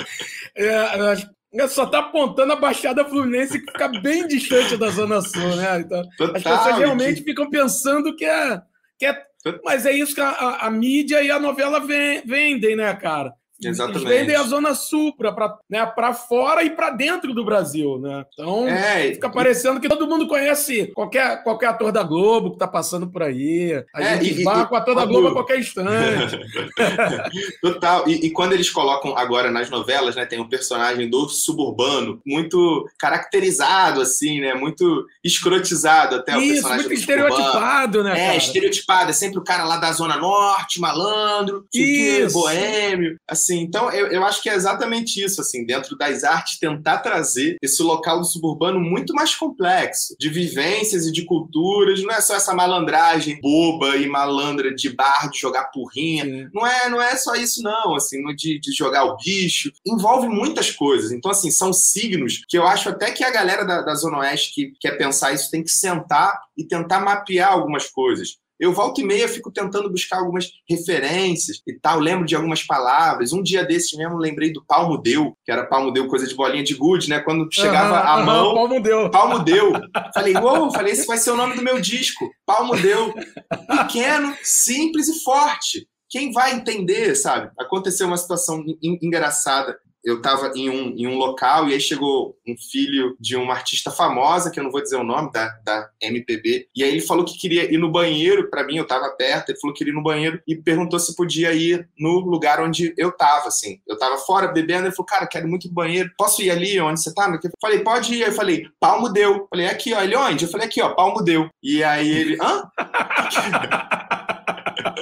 é, é, é, só tá apontando a Baixada Fluminense que fica bem distante da Zona Sul, né? Então, Total, as pessoas realmente que... ficam pensando que é, que é mas é isso que a, a, mídia e a novela vendem, né, cara? Exatamente. Eles vendem a Zona Sul para né, fora e para dentro do Brasil, né? Então, é, fica parecendo que todo mundo conhece qualquer, qualquer ator da Globo que tá passando por aí. A é, gente vai com o ator da Globo a qualquer instante. (laughs) Total. E, e, quando eles colocam agora nas novelas, né, tem um personagem do suburbano muito caracterizado, assim, né? Muito escrotizado até Isso, o personagem muito estereotipado, né? É, cara? estereotipado. É sempre o cara lá da Zona Norte, malandro, Isso. boêmio. Assim, Assim, então eu, eu acho que é exatamente isso, assim, dentro das artes, tentar trazer esse local do suburbano muito mais complexo, de vivências e de culturas, não é só essa malandragem boba e malandra de bar, de jogar porrinha, não é, não é só isso não, assim, de, de jogar o bicho, envolve muitas coisas, então assim, são signos que eu acho até que a galera da, da Zona Oeste que quer pensar isso tem que sentar e tentar mapear algumas coisas. Eu volto e meia fico tentando buscar algumas referências e tal, lembro de algumas palavras. Um dia desses mesmo lembrei do palmo deu, que era palmo deu, coisa de bolinha de gude, né? Quando chegava uhum, a mão. palmo deu. Palmo deu. Falei, uou, falei, esse vai ser o nome do meu disco. Palmo deu. Pequeno, simples e forte. Quem vai entender, sabe? Aconteceu uma situação engraçada eu estava em um, em um local e aí chegou um filho de uma artista famosa, que eu não vou dizer o nome, da, da MPB, e aí ele falou que queria ir no banheiro, para mim eu estava perto, ele falou que queria ir no banheiro e perguntou se podia ir no lugar onde eu estava, assim. Eu estava fora bebendo, ele falou, cara, quero muito ir no banheiro, posso ir ali onde você tá? Eu falei, pode ir. Aí eu falei, palmo deu. falei, aqui, ó, ele onde? Eu falei, aqui, ó, palmo deu. E aí ele, hã? (laughs)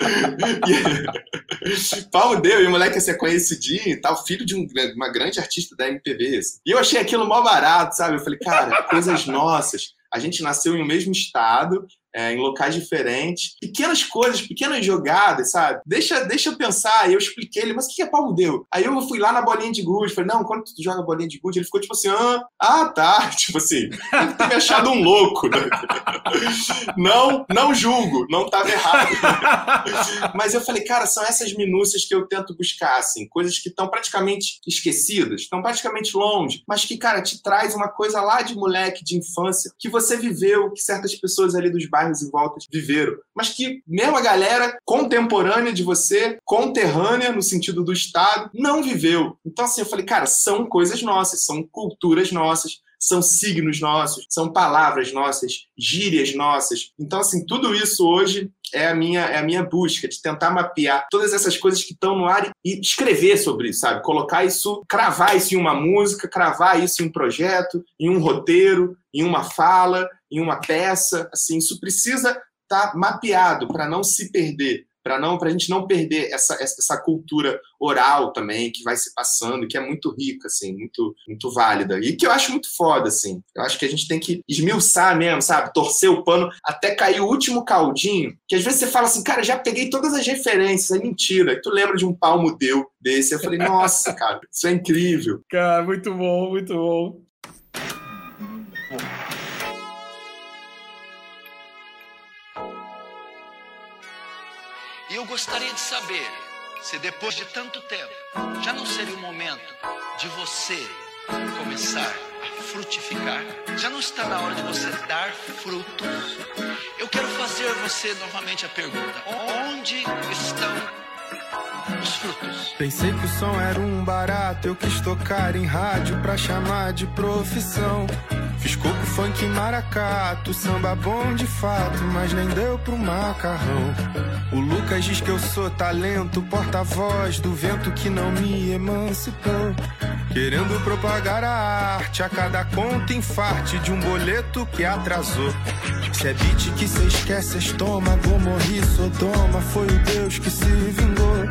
(laughs) Pau deu, e o moleque assim, é conhecidinho e tal, filho de um, uma grande artista da MPB. Assim. E eu achei aquilo mó barato, sabe? Eu falei, cara, coisas nossas. A gente nasceu em um mesmo estado, é, em locais diferentes. Pequenas coisas, pequenas jogadas, sabe? Deixa, deixa eu pensar. E eu expliquei ele, mas o que é palmo deu? Aí eu fui lá na bolinha de gude, falei, não, quando tu joga bolinha de gude, ele ficou tipo assim, ah, ah tá. (laughs) Tipo assim, ter me achado um louco. (laughs) Não, não julgo, não estava errado. (laughs) Mas eu falei, cara, são essas minúcias que eu tento buscar, assim, coisas que estão praticamente esquecidas, estão praticamente longe, mas que, cara, te traz uma coisa lá de moleque, de infância, que você viveu, que certas pessoas ali dos bairros bairros em volta viveram, mas que mesmo a galera contemporânea de você, conterrânea no sentido do Estado, não viveu. Então, assim, eu falei, cara, são coisas nossas, são culturas nossas, são signos nossos, são palavras nossas, gírias nossas. Então, assim, tudo isso hoje é a minha é a minha busca de tentar mapear todas essas coisas que estão no ar e escrever sobre isso, sabe? Colocar isso, cravar isso em uma música, cravar isso em um projeto, em um roteiro, em uma fala, em uma peça, assim, isso precisa estar tá mapeado para não se perder para não para a gente não perder essa, essa cultura oral também que vai se passando que é muito rica assim muito muito válida. E que eu acho muito foda assim. Eu acho que a gente tem que esmiuçar mesmo sabe? Torcer o pano até cair o último caldinho que às vezes você fala assim cara já peguei todas as referências. É mentira. E tu lembra de um palmo deu desse? Eu falei nossa (laughs) cara isso é incrível. Cara muito bom muito bom eu gostaria de saber se depois de tanto tempo já não seria o momento de você começar a frutificar. Já não está na hora de você dar frutos. Eu quero fazer você novamente a pergunta: onde estão os frutos? Pensei que o som era um barato, eu quis tocar em rádio pra chamar de profissão. Fiz coco, funk, maracato, samba bom de fato, mas nem deu pro macarrão. O Lucas diz que eu sou talento, porta-voz do vento que não me emancipou. Querendo propagar a arte a cada conta infarte de um boleto que atrasou. Se é beat que cê esquece, estômago, morri, Sodoma. Foi o Deus que se vingou.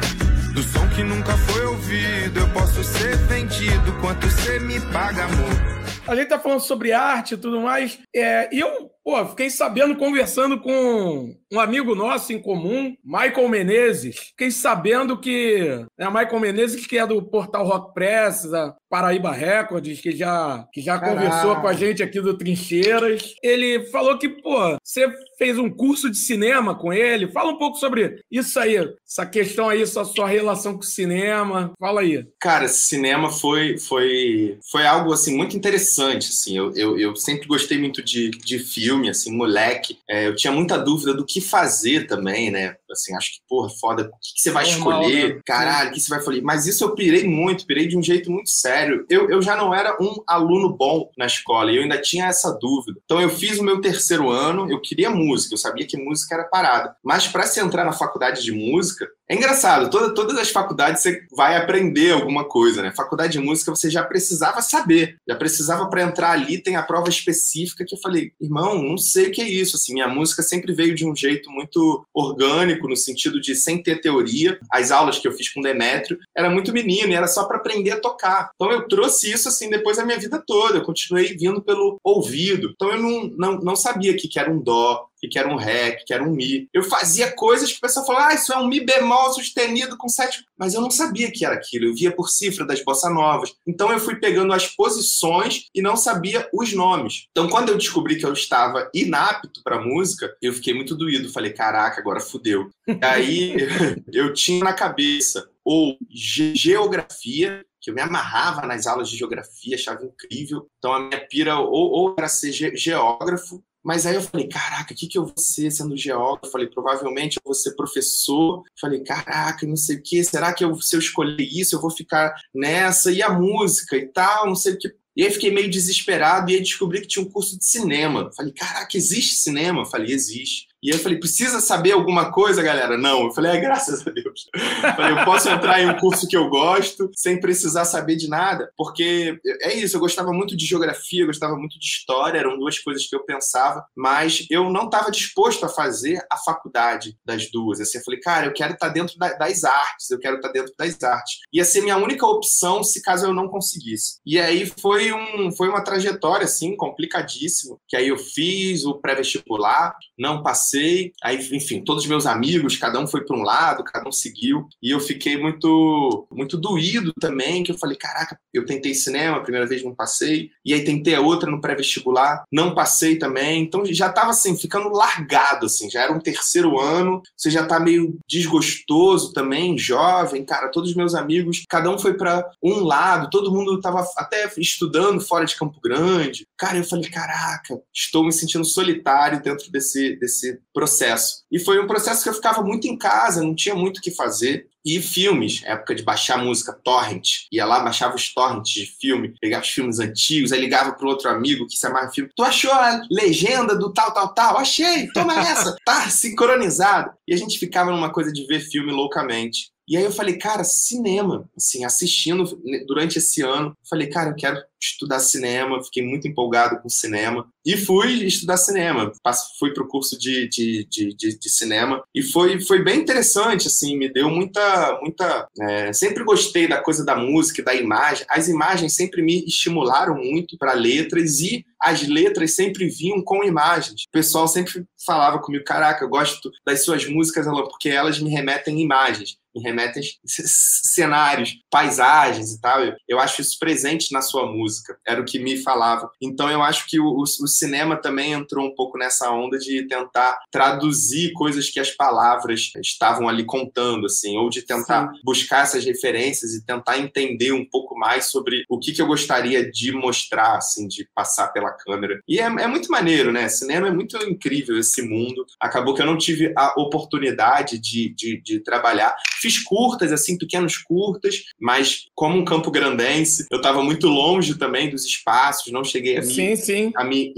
Do som que nunca foi ouvido, eu posso ser vendido. Quanto cê me paga, amor? A gente tá falando sobre arte e tudo mais. É, e eu, pô, fiquei sabendo, conversando com um amigo nosso em comum, Michael Menezes. Fiquei sabendo que. Né, Michael Menezes, que é do portal Rock Press, Paraíba Records, que já, que já conversou com a gente aqui do Trincheiras. Ele falou que, pô, você fez um curso de cinema com ele. Fala um pouco sobre isso aí, essa questão aí, essa sua relação com o cinema. Fala aí. Cara, cinema foi, foi, foi algo assim muito interessante. Assim, eu, eu, eu sempre gostei muito de, de filme, assim, moleque. É, eu tinha muita dúvida do que fazer também, né? Assim, acho que, porra, foda, o que, que você vai Normal, escolher? Né? Caralho, o que você vai fazer? Mas isso eu pirei muito, pirei de um jeito muito sério. Eu, eu já não era um aluno bom na escola e eu ainda tinha essa dúvida. Então eu fiz o meu terceiro ano, eu queria música, eu sabia que música era parada. Mas para se entrar na faculdade de música, é engraçado, toda, todas as faculdades você vai aprender alguma coisa, né? Faculdade de música você já precisava saber, já precisava para entrar ali, tem a prova específica que eu falei, irmão, não sei o que é isso, assim, minha música sempre veio de um jeito muito orgânico, no sentido de sem ter teoria. As aulas que eu fiz com Demétrio era muito menino e era só para aprender a tocar. Então eu trouxe isso, assim, depois da minha vida toda, eu continuei vindo pelo ouvido. Então eu não, não, não sabia que, que era um dó, que era um ré, que era um mi. Eu fazia coisas que o pessoal falava, ah, isso é um mi bemol sustenido com sete. Mas eu não sabia que era aquilo, eu via por cifra das bossa novas. Então eu fui pegando as posições e não sabia os nomes. Então quando eu descobri que eu estava inapto para música, eu fiquei muito doído. Falei, caraca, agora fudeu. Aí (laughs) eu tinha na cabeça ou geografia, que eu me amarrava nas aulas de geografia, achava incrível. Então a minha pira ou, ou era ser geógrafo mas aí eu falei, caraca, o que, que eu vou ser sendo geógrafo? falei, provavelmente eu vou ser professor. falei, caraca, não sei o que, será que eu, se eu escolher isso, eu vou ficar nessa? E a música e tal, não sei o que. E aí fiquei meio desesperado e aí descobri que tinha um curso de cinema. Falei, caraca, existe cinema? Falei, existe. E eu falei, precisa saber alguma coisa, galera? Não. Eu falei, é, graças a Deus. Eu falei, eu posso entrar em um curso que eu gosto sem precisar saber de nada, porque é isso, eu gostava muito de geografia, eu gostava muito de história, eram duas coisas que eu pensava, mas eu não estava disposto a fazer a faculdade das duas. Assim, eu falei, cara, eu quero estar tá dentro das artes, eu quero estar tá dentro das artes. Ia ser minha única opção se caso eu não conseguisse. E aí foi, um, foi uma trajetória, assim, complicadíssima, que aí eu fiz o pré-vestibular, não passei passei, aí, enfim, todos os meus amigos, cada um foi para um lado, cada um seguiu, e eu fiquei muito, muito doído também, que eu falei, caraca, eu tentei cinema, a primeira vez não passei, e aí tentei a outra no pré-vestibular, não passei também, então já estava assim, ficando largado, assim, já era um terceiro ano, você já está meio desgostoso também, jovem, cara, todos os meus amigos, cada um foi para um lado, todo mundo estava até estudando fora de Campo Grande, cara, eu falei, caraca, estou me sentindo solitário dentro desse, desse processo. E foi um processo que eu ficava muito em casa, não tinha muito o que fazer. E filmes, época de baixar música, torrent. Ia lá, baixava os torrents de filme, pegava os filmes antigos, aí ligava pro outro amigo que se amava filme. Tu achou a legenda do tal, tal, tal? Achei, toma essa. (laughs) tá sincronizado. E a gente ficava numa coisa de ver filme loucamente. E aí eu falei, cara, cinema, assim, assistindo durante esse ano, falei, cara, eu quero estudar cinema, fiquei muito empolgado com cinema e fui estudar cinema. Fui para o curso de, de, de, de, de cinema e foi, foi bem interessante, assim, me deu muita. muita é, sempre gostei da coisa da música, da imagem. As imagens sempre me estimularam muito para letras e as letras sempre vinham com imagens. O pessoal sempre falava comigo: caraca, eu gosto das suas músicas, porque elas me remetem imagens me remetem cenários, paisagens e tal. Eu acho isso presente na sua música música, era o que me falava. Então eu acho que o, o, o cinema também entrou um pouco nessa onda de tentar traduzir coisas que as palavras estavam ali contando, assim, ou de tentar Sim. buscar essas referências e tentar entender um pouco mais sobre o que, que eu gostaria de mostrar, assim, de passar pela câmera. E é, é muito maneiro, né? Cinema é muito incrível esse mundo. Acabou que eu não tive a oportunidade de, de, de trabalhar. Fiz curtas, assim, pequenos curtas, mas como um campo grandense, eu estava muito longe também dos espaços, não cheguei a me, sim, sim. A me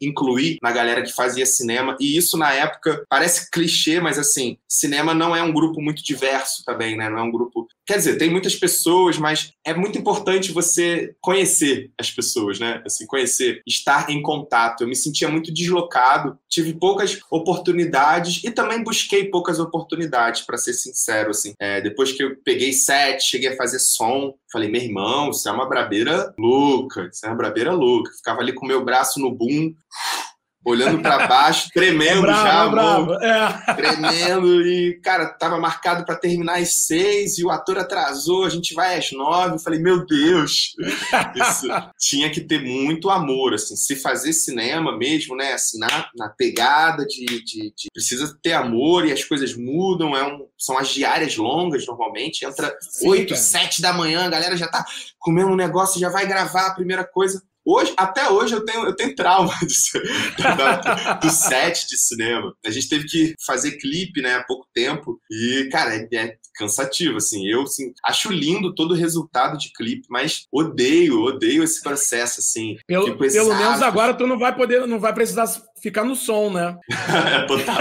incluir na galera que fazia cinema. E isso, na época, parece clichê, mas assim, cinema não é um grupo muito diverso também, né? Não é um grupo Quer dizer, tem muitas pessoas, mas é muito importante você conhecer as pessoas, né? Assim, conhecer, estar em contato. Eu me sentia muito deslocado, tive poucas oportunidades e também busquei poucas oportunidades, para ser sincero, assim. É, depois que eu peguei set, cheguei a fazer som, falei, meu irmão, isso é uma brabeira louca, isso é uma brabeira louca. Ficava ali com o meu braço no boom, olhando para baixo, tremendo é já, é bravo. É. tremendo e cara, tava marcado para terminar às seis e o ator atrasou, a gente vai às nove. Eu falei, meu Deus, isso tinha que ter muito amor, assim, se fazer cinema mesmo, né, assim, na, na pegada de, de, de, precisa ter amor e as coisas mudam, é um, são as diárias longas normalmente, entra oito, sete da manhã, a galera já tá comendo um negócio, já vai gravar a primeira coisa Hoje, até hoje eu tenho, eu tenho trauma (laughs) do, do set de cinema. A gente teve que fazer clipe, né, há pouco tempo. E, cara, é, é cansativo, assim. Eu, assim, acho lindo todo o resultado de clipe, mas odeio, odeio esse processo, assim. Pelo, pelo menos agora tu não vai poder, não vai precisar ficar no som, né? é, (laughs) total.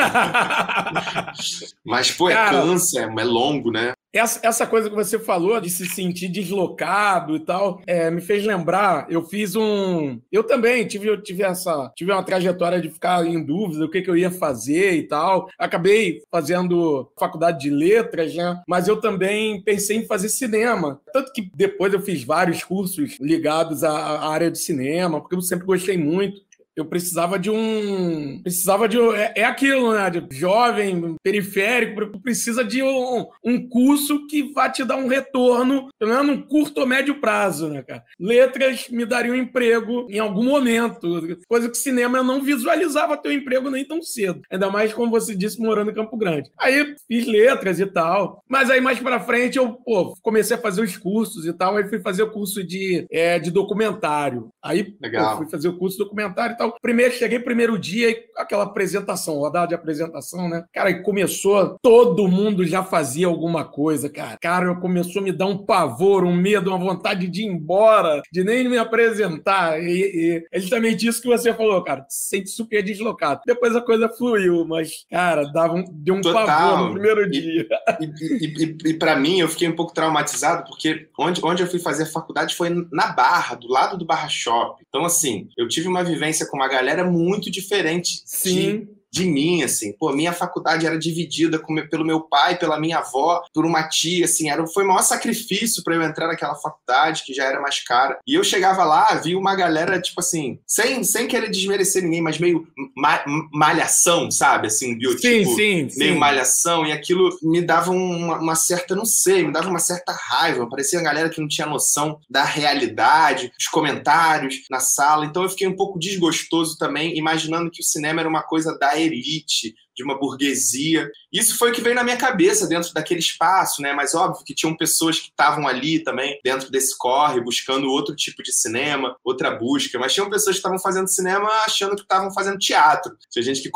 mas, pô, é Cara, cansa, é longo, né? Essa, essa coisa que você falou de se sentir deslocado e tal, é, me fez lembrar. Eu fiz um. Eu também tive, eu tive essa. Tive uma trajetória de ficar em dúvida do que, que eu ia fazer e tal. Acabei fazendo faculdade de letras, né? Mas eu também pensei em fazer cinema. Tanto que depois eu fiz vários cursos ligados à, à área de cinema, porque eu sempre gostei muito eu precisava de um. Precisava de. É, é aquilo, né? De jovem, periférico, precisa de um, um curso que vá te dar um retorno, pelo menos num curto ou médio prazo, né, cara? Letras me dariam um emprego em algum momento, coisa que cinema eu não visualizava ter um emprego nem tão cedo. Ainda mais, como você disse, morando em Campo Grande. Aí fiz letras e tal. Mas aí mais pra frente eu pô, comecei a fazer os cursos e tal. Aí fui fazer o curso de, é, de documentário. Aí pô, fui fazer o curso de documentário e tal. Primeiro, cheguei primeiro dia, aquela apresentação, rodada de apresentação, né? Cara, e começou, todo mundo já fazia alguma coisa, cara. Cara, começou a me dar um pavor, um medo, uma vontade de ir embora, de nem me apresentar. E, e é justamente isso que você falou, cara. Se sente super deslocado. Depois a coisa fluiu, mas, cara, dava um, deu um Total. pavor no primeiro e, dia. E, e, e, e para mim, eu fiquei um pouco traumatizado, porque onde, onde eu fui fazer a faculdade foi na Barra, do lado do Barra Shop. Então, assim, eu tive uma vivência com uma galera muito diferente. Sim. De de mim, assim. Pô, minha faculdade era dividida com, pelo meu pai, pela minha avó, por uma tia, assim. Era, foi o maior sacrifício para eu entrar naquela faculdade, que já era mais cara. E eu chegava lá, vi uma galera, tipo assim, sem, sem querer desmerecer ninguém, mas meio ma malhação, sabe? Assim, um biotipo sim, sim, meio sim. malhação. E aquilo me dava uma, uma, certa, não sei, me dava uma certa raiva. Parecia uma galera que não tinha noção da realidade, dos comentários na sala. Então eu fiquei um pouco desgostoso também, imaginando que o cinema era uma coisa da elite, de uma burguesia. Isso foi o que veio na minha cabeça dentro daquele espaço, né? Mas óbvio que tinham pessoas que estavam ali também, dentro desse corre, buscando outro tipo de cinema, outra busca. Mas tinham pessoas que estavam fazendo cinema achando que estavam fazendo teatro. Tinha gente que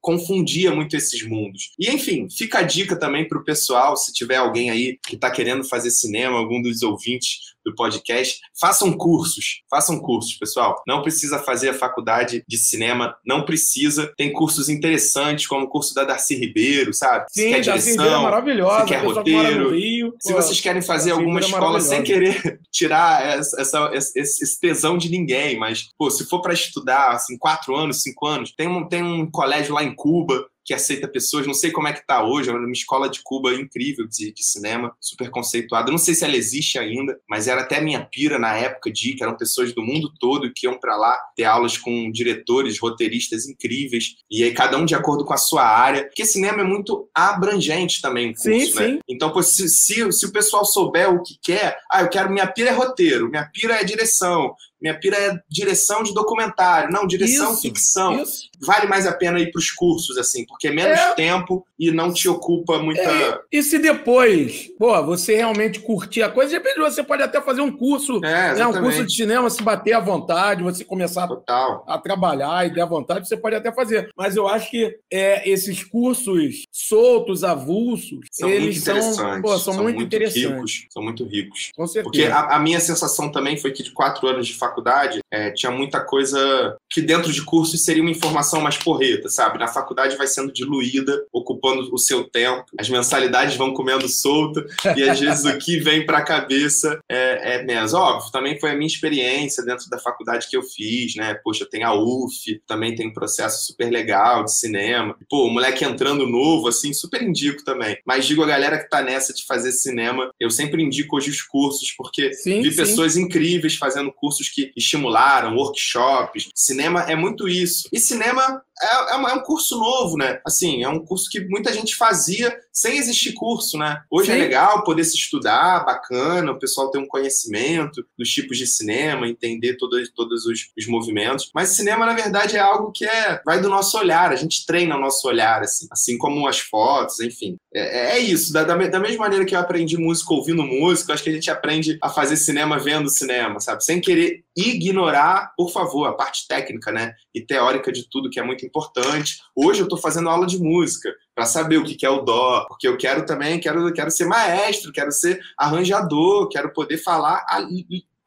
confundia muito esses mundos. E enfim, fica a dica também para o pessoal, se tiver alguém aí que está querendo fazer cinema, algum dos ouvintes do podcast, façam cursos, façam cursos, pessoal. Não precisa fazer a faculdade de cinema, não precisa. Tem cursos interessantes, como o curso da Darcy Ribeiro, sabe? Sim, se quer Darcy direção, é maravilhosa, se quer roteiro. Rio, se pô, vocês querem fazer Darcy alguma é escola sem querer (laughs) tirar essa, essa, esse tesão de ninguém, mas, pô, se for para estudar, assim, quatro anos, cinco anos, tem um, tem um colégio lá em Cuba que aceita pessoas. Não sei como é que está hoje, é uma escola de Cuba incrível de, de, cinema, super conceituada. Não sei se ela existe ainda, mas era até minha pira na época de que eram pessoas do mundo todo que iam para lá ter aulas com diretores, roteiristas incríveis, e aí cada um de acordo com a sua área, porque cinema é muito abrangente também, curso, sim, né? Sim. Então, pô, se, se, se o pessoal souber o que quer, ah, eu quero, minha pira é roteiro, minha pira é direção, minha pira é direção de documentário, não, direção isso, ficção. Isso. Vale mais a pena ir para os cursos, assim, porque é menos é. tempo e não te ocupa muita. É. E se depois, pô, você realmente curtir a coisa, de repente você pode até fazer um curso, é, né, um curso de cinema, se bater à vontade, você começar Total. a trabalhar e der à vontade, você pode até fazer. Mas eu acho que é, esses cursos soltos, avulsos, são eles são, pô, são, são, muito, muito interessantes. Ricos, são muito ricos. Com certeza. Porque a, a minha sensação também foi que de quatro anos de faculdade, é, tinha muita coisa que dentro de cursos seria uma informação mais porreta, sabe? Na faculdade vai sendo diluída, ocupando o seu tempo, as mensalidades vão comendo solta, e às vezes o que vem para a cabeça é, é menos. Óbvio, também foi a minha experiência dentro da faculdade que eu fiz, né? Poxa, tem a UF, também tem um processo super legal de cinema. Pô, o moleque entrando novo, assim, super indico também. Mas digo a galera que tá nessa de fazer cinema, eu sempre indico hoje os cursos, porque sim, vi sim. pessoas incríveis fazendo cursos que estimularam, workshops. Cinema é muito isso. E cinema é, é, um curso novo, né? Assim, é um curso que muita gente fazia sem existir curso, né? Hoje é Sim. é legal poder se estudar, bacana, o pessoal ter um conhecimento dos tipos de cinema, entender todos, todos os, os movimentos. Mas cinema, na verdade, é algo que é vai do nosso olhar, a gente treina o nosso olhar, assim, assim como as fotos, enfim. É, é isso, da, da, da, mesma maneira que eu aprendi música ouvindo música, acho que a gente aprende a fazer cinema vendo cinema, sabe? Sem querer ignorar, por favor, a parte técnica, né? E teórica de tudo, que é muito importante. Hoje eu estou fazendo aula de música para saber o que é o dó, porque eu quero também, quero, quero ser maestro, quero ser arranjador, quero poder falar a,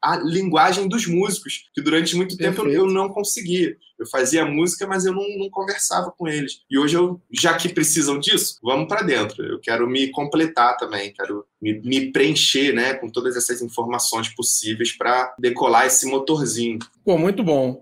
a linguagem dos músicos, que durante muito tempo eu, eu, não conseguia. Eu fazia música, mas eu não, não, conversava com eles. E hoje, eu, já que precisam disso, vamos para dentro. Eu quero me completar também, quero me, me preencher né, com todas essas informações possíveis para decolar esse motorzinho. Pô, muito bom.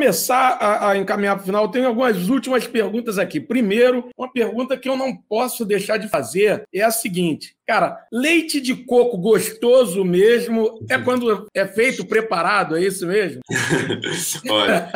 Começar a, a encaminhar para o final, tenho algumas últimas perguntas aqui. Primeiro, uma pergunta que eu não posso deixar de fazer é a seguinte: Cara, leite de coco gostoso mesmo é quando é feito preparado, é isso mesmo? (laughs) Olha,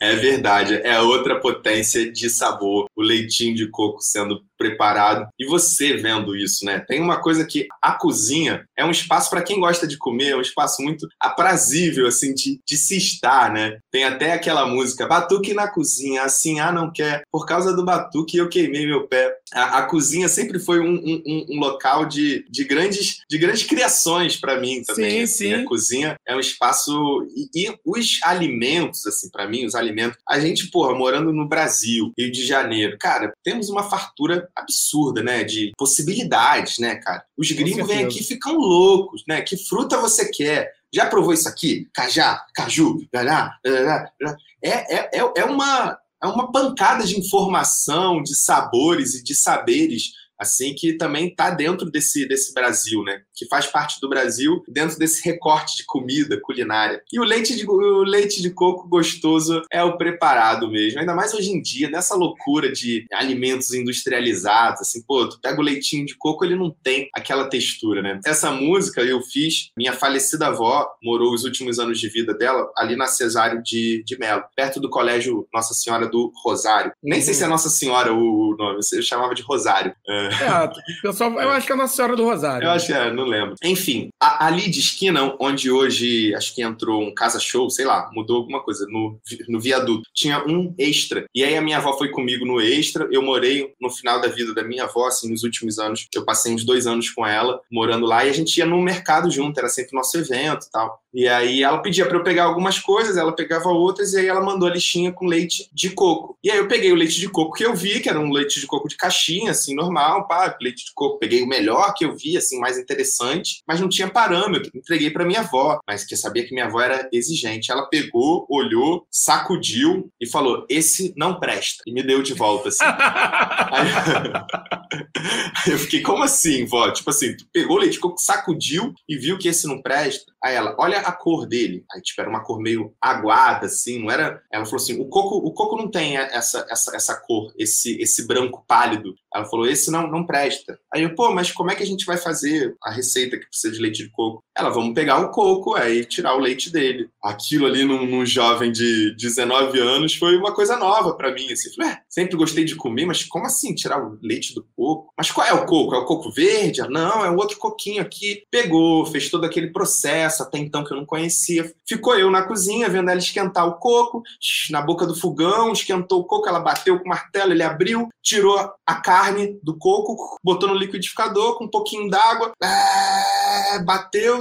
é, (laughs) é, verdade, é outra potência de sabor, o leitinho de coco sendo preparado e você vendo isso, né? Tem uma coisa que a cozinha é um espaço para quem gosta de comer, é um espaço muito aprazível, assim, de, de se estar, né? Tem até aquela música, batuque na cozinha, assim, ah, não quer, por causa do batuque eu queimei meu pé. A, a cozinha sempre foi um, um, um, local de, de, grandes, de grandes criações para mim também. Sim, assim, sim. A cozinha é um espaço. E, e os alimentos, assim, para mim, os alimentos. A gente, porra, morando no Brasil, Rio de Janeiro, cara, temos uma fartura absurda, né? De possibilidades, né, cara? Os gringos vêm aqui e ficam loucos, né? Que fruta você quer? Já provou isso aqui? Cajá, caju, é, é, é, é uma é uma pancada de informação, de sabores e de saberes assim que também está dentro desse, desse Brasil, né? Que faz parte do Brasil dentro desse recorte de comida culinária. E o leite de, o leite de coco gostoso é o preparado mesmo. Ainda mais hoje em dia, nessa loucura de alimentos industrializados, assim, pô, tu pega o leitinho de coco, ele não tem aquela textura, né? Essa música eu fiz, minha falecida avó morou os últimos anos de vida dela ali na Cesário de, de Melo, perto do colégio Nossa Senhora do Rosário. Nem sei se é Nossa Senhora o nome, eu chamava de Rosário. É. É, pessoal, eu acho que é Nossa Senhora do Rosário. Eu acho que é, não lembro. Enfim, a, ali de esquina, onde hoje acho que entrou um casa show, sei lá, mudou alguma coisa, no, no viaduto, tinha um extra. E aí a minha avó foi comigo no extra, eu morei no final da vida da minha avó, assim, nos últimos anos. Eu passei uns dois anos com ela, morando lá, e a gente ia no mercado junto, era sempre nosso evento e tal. E aí ela pedia para eu pegar algumas coisas, ela pegava outras, e aí ela mandou a listinha com leite de coco. E aí eu peguei o leite de coco que eu vi, que era um leite de coco de caixinha, assim, normal, pá, leite de coco. Peguei o melhor que eu vi, assim, mais interessante, mas não tinha parâmetro. Entreguei para minha avó, mas que sabia que minha avó era exigente. Ela pegou, olhou, sacudiu e falou: esse não presta. E me deu de volta, assim. (laughs) aí, eu fiquei, como assim, vó? Tipo assim, tu pegou o leite de coco, sacudiu e viu que esse não presta. Aí ela, olha a cor dele. Aí, tipo, era uma cor meio aguada, assim, não era. Ela falou assim: o coco, o coco não tem essa, essa, essa cor, esse, esse branco pálido. Ela falou: esse não, não presta. Aí eu, pô, mas como é que a gente vai fazer a receita que precisa de leite de coco? Ela, vamos pegar o coco, aí tirar o leite dele. Aquilo ali num, num jovem de 19 anos foi uma coisa nova para mim. Assim, falei, é, sempre gostei de comer, mas como assim tirar o leite do coco? Mas qual é o coco? É o coco verde? Não, é o outro coquinho aqui. Pegou, fez todo aquele processo, até então que eu não conhecia. Ficou eu na cozinha, vendo ela esquentar o coco, na boca do fogão, esquentou o coco, ela bateu com o martelo, ele abriu, tirou a carne do coco, botou no liquidificador com um pouquinho d'água, é,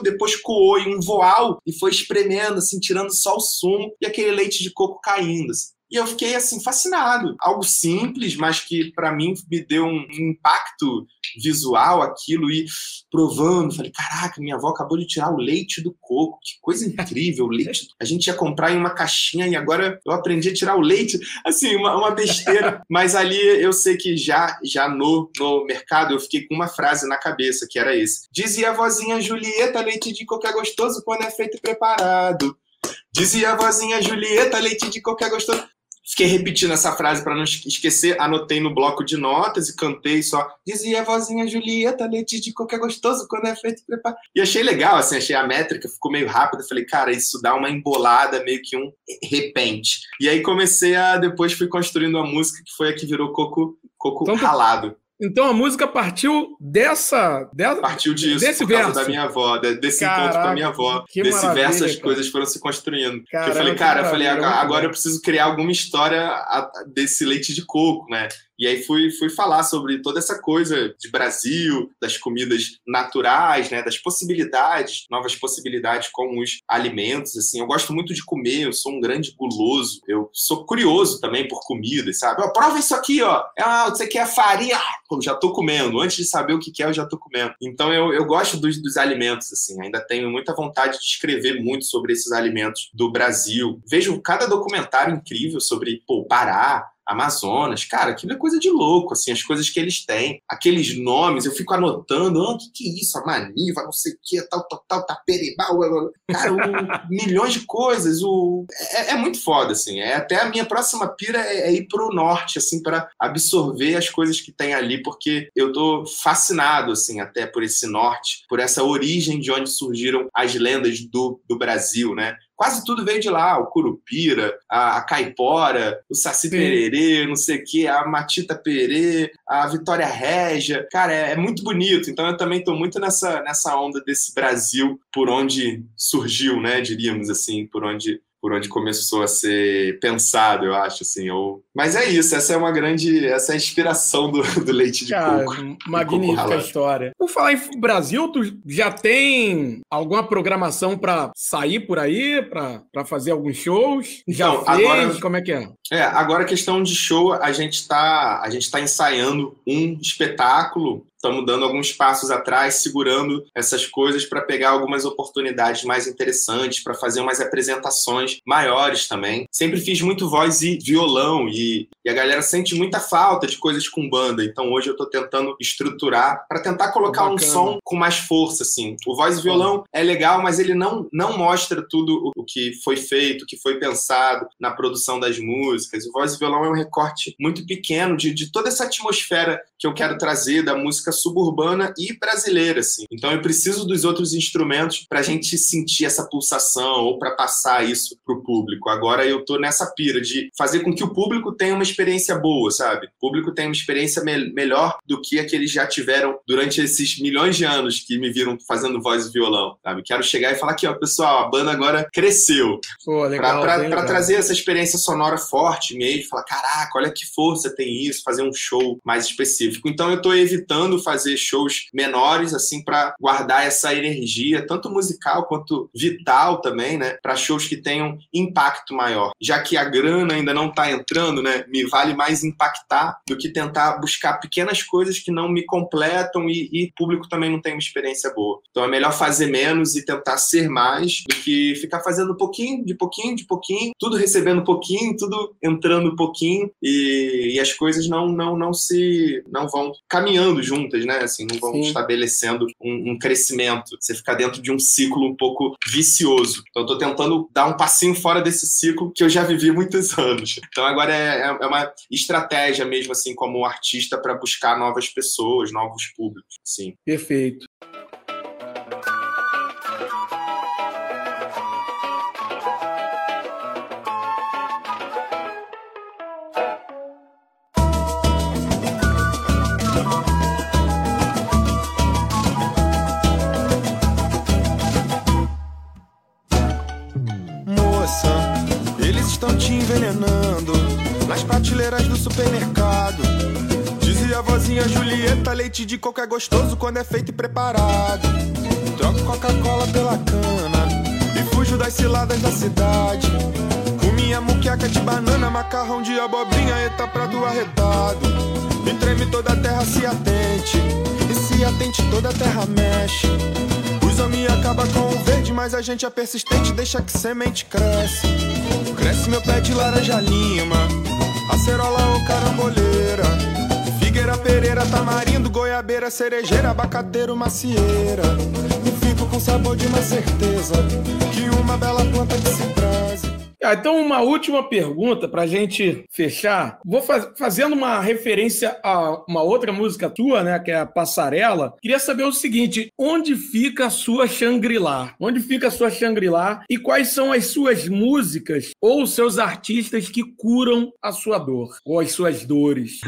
depois coou em um voal e foi espremendo, assim, tirando só o sumo e aquele leite de coco caindo. Assim. E eu fiquei assim fascinado. Algo simples, mas que para mim me deu um impacto visual aquilo e provando, falei, caraca, minha avó acabou de tirar o leite do coco, que coisa incrível, o (laughs) leite. A gente ia comprar em uma caixinha e agora eu aprendi a tirar o leite, assim, uma, uma besteira. Mas ali eu sei que já já no, no mercado eu fiquei com uma frase na cabeça, que era esse. Dizia a vozinha Julieta, leite de coco é gostoso quando é feito e preparado. Dizia a vozinha Julieta, leite de coco é gostoso. Fiquei repetindo essa frase para não esquecer, anotei no bloco de notas e cantei só. Dizia a vozinha Julieta, leite de coco é gostoso quando é feito preparado. E achei legal, assim, achei a métrica, ficou meio rápida. Falei, cara, isso dá uma embolada, meio que um repente. E aí comecei a, depois fui construindo a música que foi a que virou Coco, coco então, ralado. Então a música partiu dessa. dessa partiu disso, desse por verso. da minha avó, desse Caraca, encontro com a minha avó. Desse verso as cara. coisas foram se construindo. Eu falei, cara, eu falei, agora eu preciso criar alguma história desse leite de coco, né? E aí fui, fui falar sobre toda essa coisa de Brasil, das comidas naturais, né, das possibilidades, novas possibilidades com os alimentos, assim. Eu gosto muito de comer, eu sou um grande guloso. Eu sou curioso também por comidas, sabe? Ó, prova isso aqui, ó. Ah, você quer farinha? Pô, já tô comendo. Antes de saber o que é, eu já tô comendo. Então eu, eu gosto dos, dos alimentos, assim. Ainda tenho muita vontade de escrever muito sobre esses alimentos do Brasil. Vejo cada documentário incrível sobre pô, Pará, Amazonas, cara, aquilo é coisa de louco, assim, as coisas que eles têm, aqueles nomes, eu fico anotando, ah, o que, que é isso, a maniva, não sei o que, tal, tal, tal, taperibau, cara, o, (laughs) milhões de coisas, o, é, é, muito foda, assim, é até a minha próxima pira é, é ir pro norte, assim, para absorver as coisas que tem ali, porque eu tô fascinado, assim, até por esse norte, por essa origem de onde surgiram as lendas do, do Brasil, né, quase tudo veio de lá, o curupira, a, a caipora, o saci pererê, não sei o que, a matita perê, a vitória régia. Cara, é, é, muito bonito. Então eu também estou muito nessa, nessa onda desse Brasil por onde surgiu, né, diríamos assim, por onde por onde começou a ser pensado, eu acho, assim. Ou... Mas é isso, essa é uma grande. Essa é a inspiração do, do leite de Cara, coco. Magnífica coco história. Por falar em Brasil, tu já tem alguma programação para sair por aí, para fazer alguns shows? Já então, fez? Agora, Como é que é? É, agora a questão de show, a gente está a gente tá ensaiando um espetáculo estamos dando alguns passos atrás, segurando essas coisas para pegar algumas oportunidades mais interessantes, para fazer umas apresentações maiores também. Sempre fiz muito voz e violão e, e a galera sente muita falta de coisas com banda. Então hoje eu estou tentando estruturar para tentar colocar Bacana. um som com mais força, assim. O voz e violão é legal, mas ele não, não mostra tudo o que foi feito, o que foi pensado na produção das músicas. O voz e violão é um recorte muito pequeno de, de toda essa atmosfera que eu quero trazer da música música suburbana e brasileira, assim. Então eu preciso dos outros instrumentos para a gente sentir essa pulsação ou para passar isso para o público. Agora eu tô nessa pira de fazer com que o público tenha uma experiência boa, sabe? O público tenha uma experiência me melhor do que a que eles já tiveram durante esses milhões de anos que me viram fazendo voz e violão, sabe? Quero chegar e falar aqui, ó, pessoal, a banda agora cresceu. Pô, legal. Para trazer essa experiência sonora forte mesmo, falar, caraca, olha que força tem isso, fazer um show mais específico. Então eu tô evitando fazer shows menores, assim, para guardar essa energia, tanto musical quanto vital também, né? Para shows que tenham impacto maior. Já que a grana ainda não está entrando, né? Me vale mais impactar do que tentar buscar pequenas coisas que não me completam e, e público também não tem uma experiência boa. Então é melhor fazer menos e tentar ser mais do que ficar fazendo pouquinho, de pouquinho, de pouquinho, tudo recebendo pouquinho, tudo entrando pouquinho e, e as coisas não, não, não se não vão caminhando juntas, né? Assim, não vão Sim. estabelecendo um, um, crescimento. Você fica dentro de um ciclo um pouco vicioso. Então, eu tô tentando dar um passinho fora desse ciclo que eu já vivi muitos (laughs) anos. Então, agora é, é, é uma estratégia mesmo, assim, como artista, para buscar novas pessoas, novos públicos. Sim. Perfeito. Supermercado. Dizia a vozinha Julieta, leite de coco é gostoso quando é feito e preparado. Troco Coca-Cola pela cana e fujo das ciladas da cidade. Com minha muqueca de banana, macarrão de abobrinha, eta prato arretado. E treme toda a terra, se atente. E se atente, toda a terra mexe. Os homens acaba com o verde, mas a gente é persistente, deixa que semente cresce. Cresce meu pé de laranja lima, acerola ou caramboleira. Figueira, pereira, tamarindo, goiabeira, cerejeira, abacateiro, macieira. E fico com sabor de uma certeza que uma bela planta que se. Ah, então, uma última pergunta para a gente fechar. Vou faz, fazendo uma referência a uma outra música tua, né, que é a Passarela. Queria saber o seguinte: onde fica a sua Shangri-La? Onde fica a sua Shangri-La e quais são as suas músicas ou os seus artistas que curam a sua dor ou as suas dores?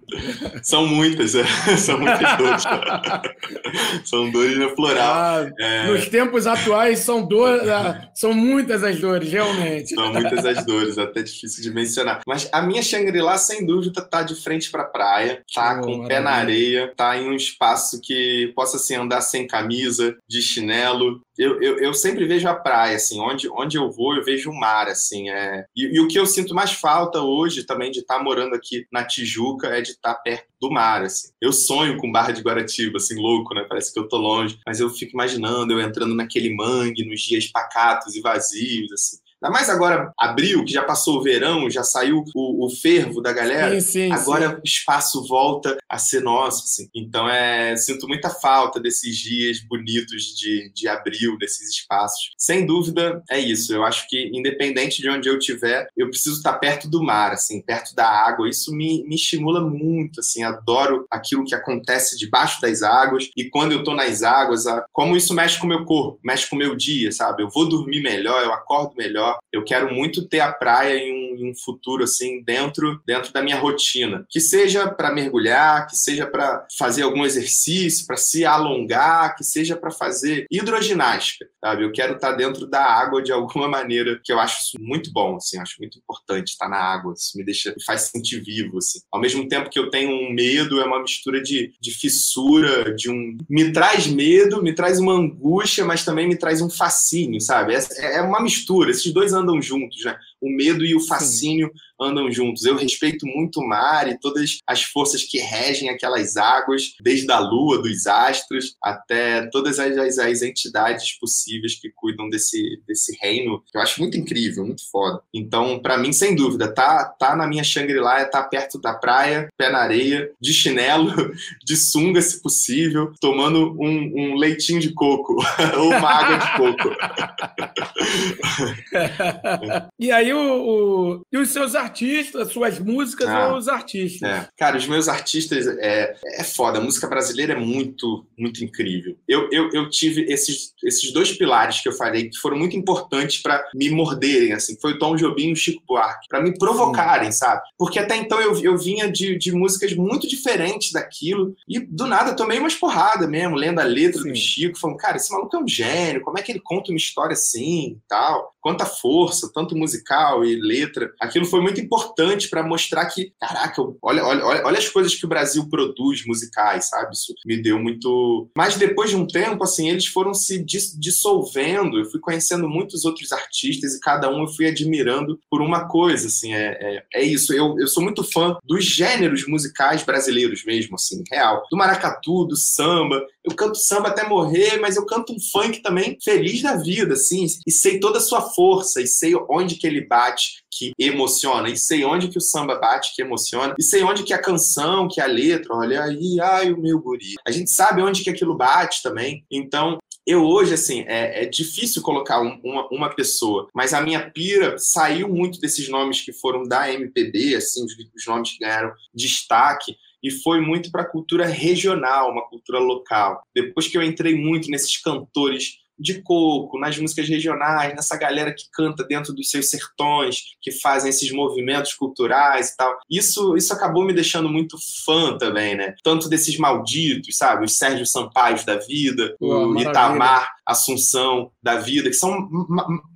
(laughs) são muitas, é. (laughs) são muitas dores. (laughs) são dores no plural. Ah, é... Nos tempos atuais são, dor, ah, são muitas as dores, realmente. São muitas as dores, até difícil de mencionar. Mas a minha Shangri-La, sem dúvida, tá de frente pra praia, tá oh, com o pé na areia, tá em um espaço que possa assim, andar sem camisa, de chinelo, eu, eu, eu, sempre vejo a praia, assim, onde, onde eu vou, eu vejo o mar, assim, é... e, e o que eu sinto mais falta hoje também de estar tá morando aqui na Tijuca é de estar tá perto do mar, assim. Eu sonho com Barra de Guaratiba, assim, louco, né? Parece que eu tô longe, mas eu fico imaginando eu entrando naquele mangue nos dias pacatos e vazios, assim. Ainda mais agora, abril, que já passou o verão, já saiu o, o fervo da galera. Sim, sim, agora sim. o espaço volta a ser nosso. Assim. Então, é, sinto muita falta desses dias bonitos de, de abril, desses espaços. Sem dúvida, é isso. Eu acho que, independente de onde eu estiver, eu preciso estar perto do mar, assim, perto da água. Isso me, me estimula muito. Assim, adoro aquilo que acontece debaixo das águas. E quando eu estou nas águas, como isso mexe com o meu corpo, mexe com o meu dia, sabe? Eu vou dormir melhor, eu acordo melhor eu quero muito ter a praia em um, em um futuro assim dentro dentro da minha rotina, que seja para mergulhar, que seja para fazer algum exercício, para se alongar, que seja para fazer hidroginástica, sabe? Eu quero estar tá dentro da água de alguma (laughs) maneira, que eu acho isso muito bom, assim, acho muito importante estar na água, isso me deixa, me faz sentir vivo, assim. Ao mesmo tempo que eu tenho um medo, é uma mistura de, de fissura, de um me traz medo, me traz uma angústia, mas também me traz um fascínio, sabe? É, é uma mistura, esses dois andam juntos, né? O medo e o fascínio Sim andam juntos. Eu respeito muito o mar e todas as forças que regem aquelas águas, desde a lua, dos astros, até todas as, as, as entidades possíveis que cuidam desse, desse reino, que eu acho muito incrível, muito foda. Então, para mim, sem dúvida, tá, tá na minha Shangri-La, tá perto da praia, pé na areia, de chinelo, (laughs) de sunga, se possível, tomando um, um leitinho de coco (laughs) ou uma água de coco. (laughs) e aí, o, o, e os seus artistas, suas músicas ah, ou os artistas? É. Cara, os meus artistas é, é foda. A música brasileira é muito, muito incrível. Eu, eu, eu tive esses, esses dois pilares que eu falei que foram muito importantes para me morderem, assim. Foi o Tom Jobim e o Chico Buarque. para me provocarem, Sim. sabe? Porque até então eu, eu vinha de, de músicas muito diferentes daquilo e do nada tomei umas porradas mesmo, lendo a letra Sim. do Chico, falando, cara, esse maluco é um gênio, como é que ele conta uma história assim e tal? Quanta força, tanto musical e letra. Aquilo foi muito importante para mostrar que, caraca, olha, olha, olha as coisas que o Brasil produz musicais, sabe? Isso me deu muito. Mas depois de um tempo, assim, eles foram se dissolvendo. Eu fui conhecendo muitos outros artistas e cada um eu fui admirando por uma coisa, assim, é, é, é isso. Eu, eu sou muito fã dos gêneros musicais brasileiros mesmo, assim, real. Do maracatu, do samba. Eu canto samba até morrer, mas eu canto um funk também feliz da vida, assim, e sei toda a sua força, e sei onde que ele bate, que emociona, e sei onde que o samba bate, que emociona, e sei onde que a canção, que a letra, olha aí, ai, o meu guri. A gente sabe onde que aquilo bate também, então eu hoje, assim, é, é difícil colocar um, uma, uma, pessoa, mas a minha pira saiu muito desses nomes que foram da MPB, assim, os, os nomes que ganharam destaque, e foi muito para a cultura regional, uma cultura local. Depois que eu entrei muito nesses cantores de coco, nas músicas regionais, nessa galera que canta dentro dos seus sertões, que fazem esses movimentos culturais e tal. Isso, isso acabou me deixando muito fã também, né? Tanto desses malditos, sabe? Os Sérgio Sampaio da vida, o Itamar Assunção da vida, que são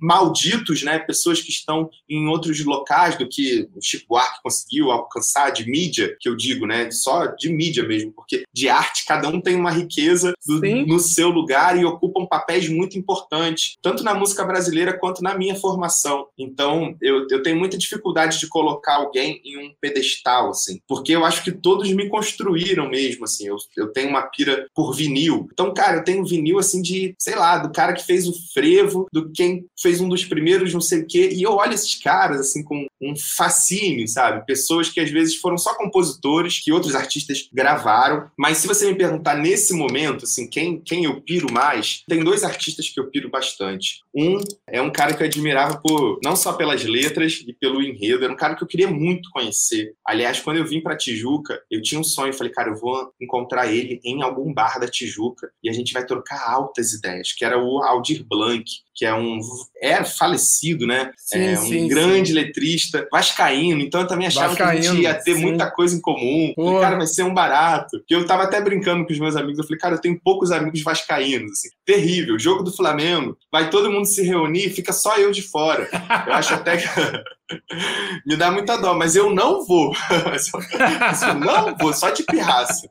malditos, né? Pessoas que estão em outros locais do que o Chico Buarque conseguiu alcançar de mídia, que eu digo, né? Só de mídia mesmo, porque de arte cada um tem uma riqueza do, no seu lugar e ocupam papéis muito importante, tanto na música brasileira quanto na minha formação. Então, eu, eu tenho muita dificuldade de colocar alguém em um pedestal, assim, porque eu acho que todos me construíram mesmo, assim. Eu, eu tenho uma pira por vinil. Então, cara, eu tenho vinil, assim, de, sei lá, do cara que fez o frevo, do quem fez um dos primeiros, não sei o quê, e eu olho esses caras, assim, com um fascínio, sabe? Pessoas que às vezes foram só compositores, que outros artistas gravaram, mas se você me perguntar nesse momento, assim, quem, quem eu piro mais, tem dois artistas artistas que eu piro bastante. Um é um cara que eu admirava por não só pelas letras e pelo enredo, era um cara que eu queria muito conhecer. Aliás, quando eu vim para Tijuca, eu tinha um sonho, falei, cara, eu vou encontrar ele em algum bar da Tijuca e a gente vai trocar altas ideias, que era o Aldir Blanc, que é um é falecido, né? Sim, é um sim, grande sim. letrista, vascaíno. Então eu também achava vascaíno, que a gente ia ter muita coisa em comum. Falei, cara, vai ser um barato. Que eu tava até brincando com os meus amigos. Eu falei, cara, eu tenho poucos amigos vascaínos, assim. Terrível. Jogo do Flamengo, vai todo mundo se reunir, fica só eu de fora. Eu acho até que (laughs) me dá muita dó, mas eu não vou. (laughs) eu não vou, só de pirraça.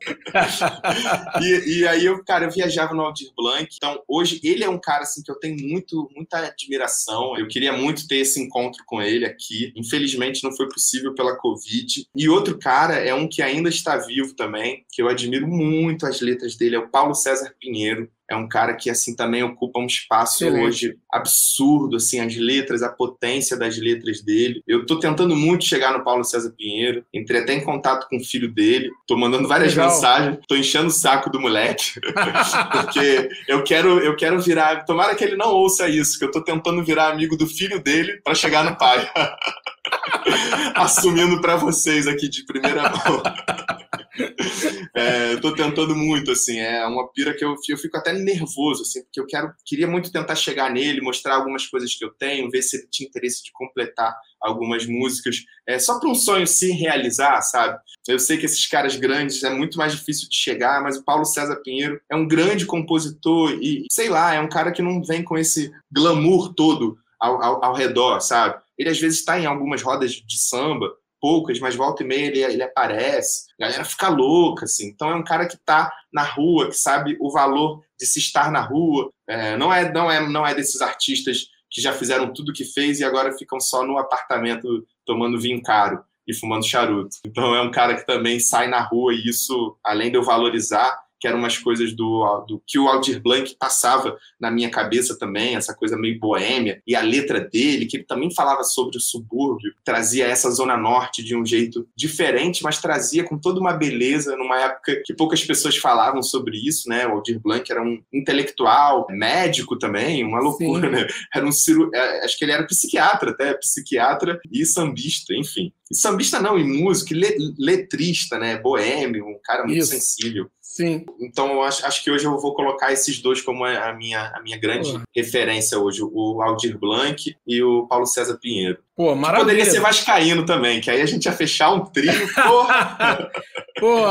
E, e, aí eu, cara, eu viajava no Aldir Blanc. Então, hoje ele é um cara assim que eu tenho muito, muita admiração. Eu queria muito ter esse encontro com ele aqui. Infelizmente não foi possível pela Covid. E outro cara é um que ainda está vivo também, que eu admiro muito as letras dele, é o Paulo César Pinheiro é um cara que assim também ocupa um espaço Excelente. hoje absurdo, assim, as letras, a potência das letras dele. Eu estou tentando muito chegar no Paulo César Pinheiro, entrei até em contato com o filho dele, estou mandando várias Legal. mensagens, estou enchendo o saco do moleque, (laughs) porque eu quero, eu quero virar, tomara que ele não ouça isso, que eu estou tentando virar amigo do filho dele para chegar no pai. (laughs) Assumindo para vocês aqui de primeira mão. (laughs) (laughs) É, eu tô tentando muito, assim, é uma pira que eu, eu fico até nervoso, assim, porque eu quero, queria muito tentar chegar nele, mostrar algumas coisas que eu tenho, ver se ele tinha interesse de completar algumas músicas, é, só para um sonho se realizar, sabe? Eu sei que esses caras grandes é muito mais difícil de chegar, mas o Paulo César Pinheiro é um grande compositor e, sei lá, é um cara que não vem com esse glamour todo ao, ao, ao redor, sabe? Ele às vezes está em algumas rodas de samba, poucas, mas volta e meia ele, ele aparece, a galera fica louca, assim. Então é um cara que está na rua, que sabe o valor de se estar na rua. É, não, é, não, é, não é desses artistas que já fizeram tudo que fez e agora ficam só no apartamento tomando vinho caro e fumando charuto. Então é um cara que também sai na rua e isso, além de eu valorizar, que eram umas coisas do, do que o Aldir Blanc passava na minha cabeça também, essa coisa meio boêmia, e a letra dele, que ele também falava sobre o subúrbio, trazia essa zona norte de um jeito diferente, mas trazia com toda uma beleza, numa época que poucas pessoas falavam sobre isso, né? O Aldir Blanc era um intelectual, médico também, uma loucura, Sim. né? Era um ciro... É, acho que ele era psiquiatra até, psiquiatra e sambista, enfim. E sambista não, e músico, e letrista, né? Boêmio, um cara muito isso. sensível. Sim. Então, eu acho, acho que hoje eu vou colocar esses dois como a minha, a minha grande referência hoje, o Aldir Blanc e o Paulo César Pinheiro. Pô, maravilha. Poderia ser vascaíno também, que aí a gente ia fechar um trio, porra. (laughs) Pô,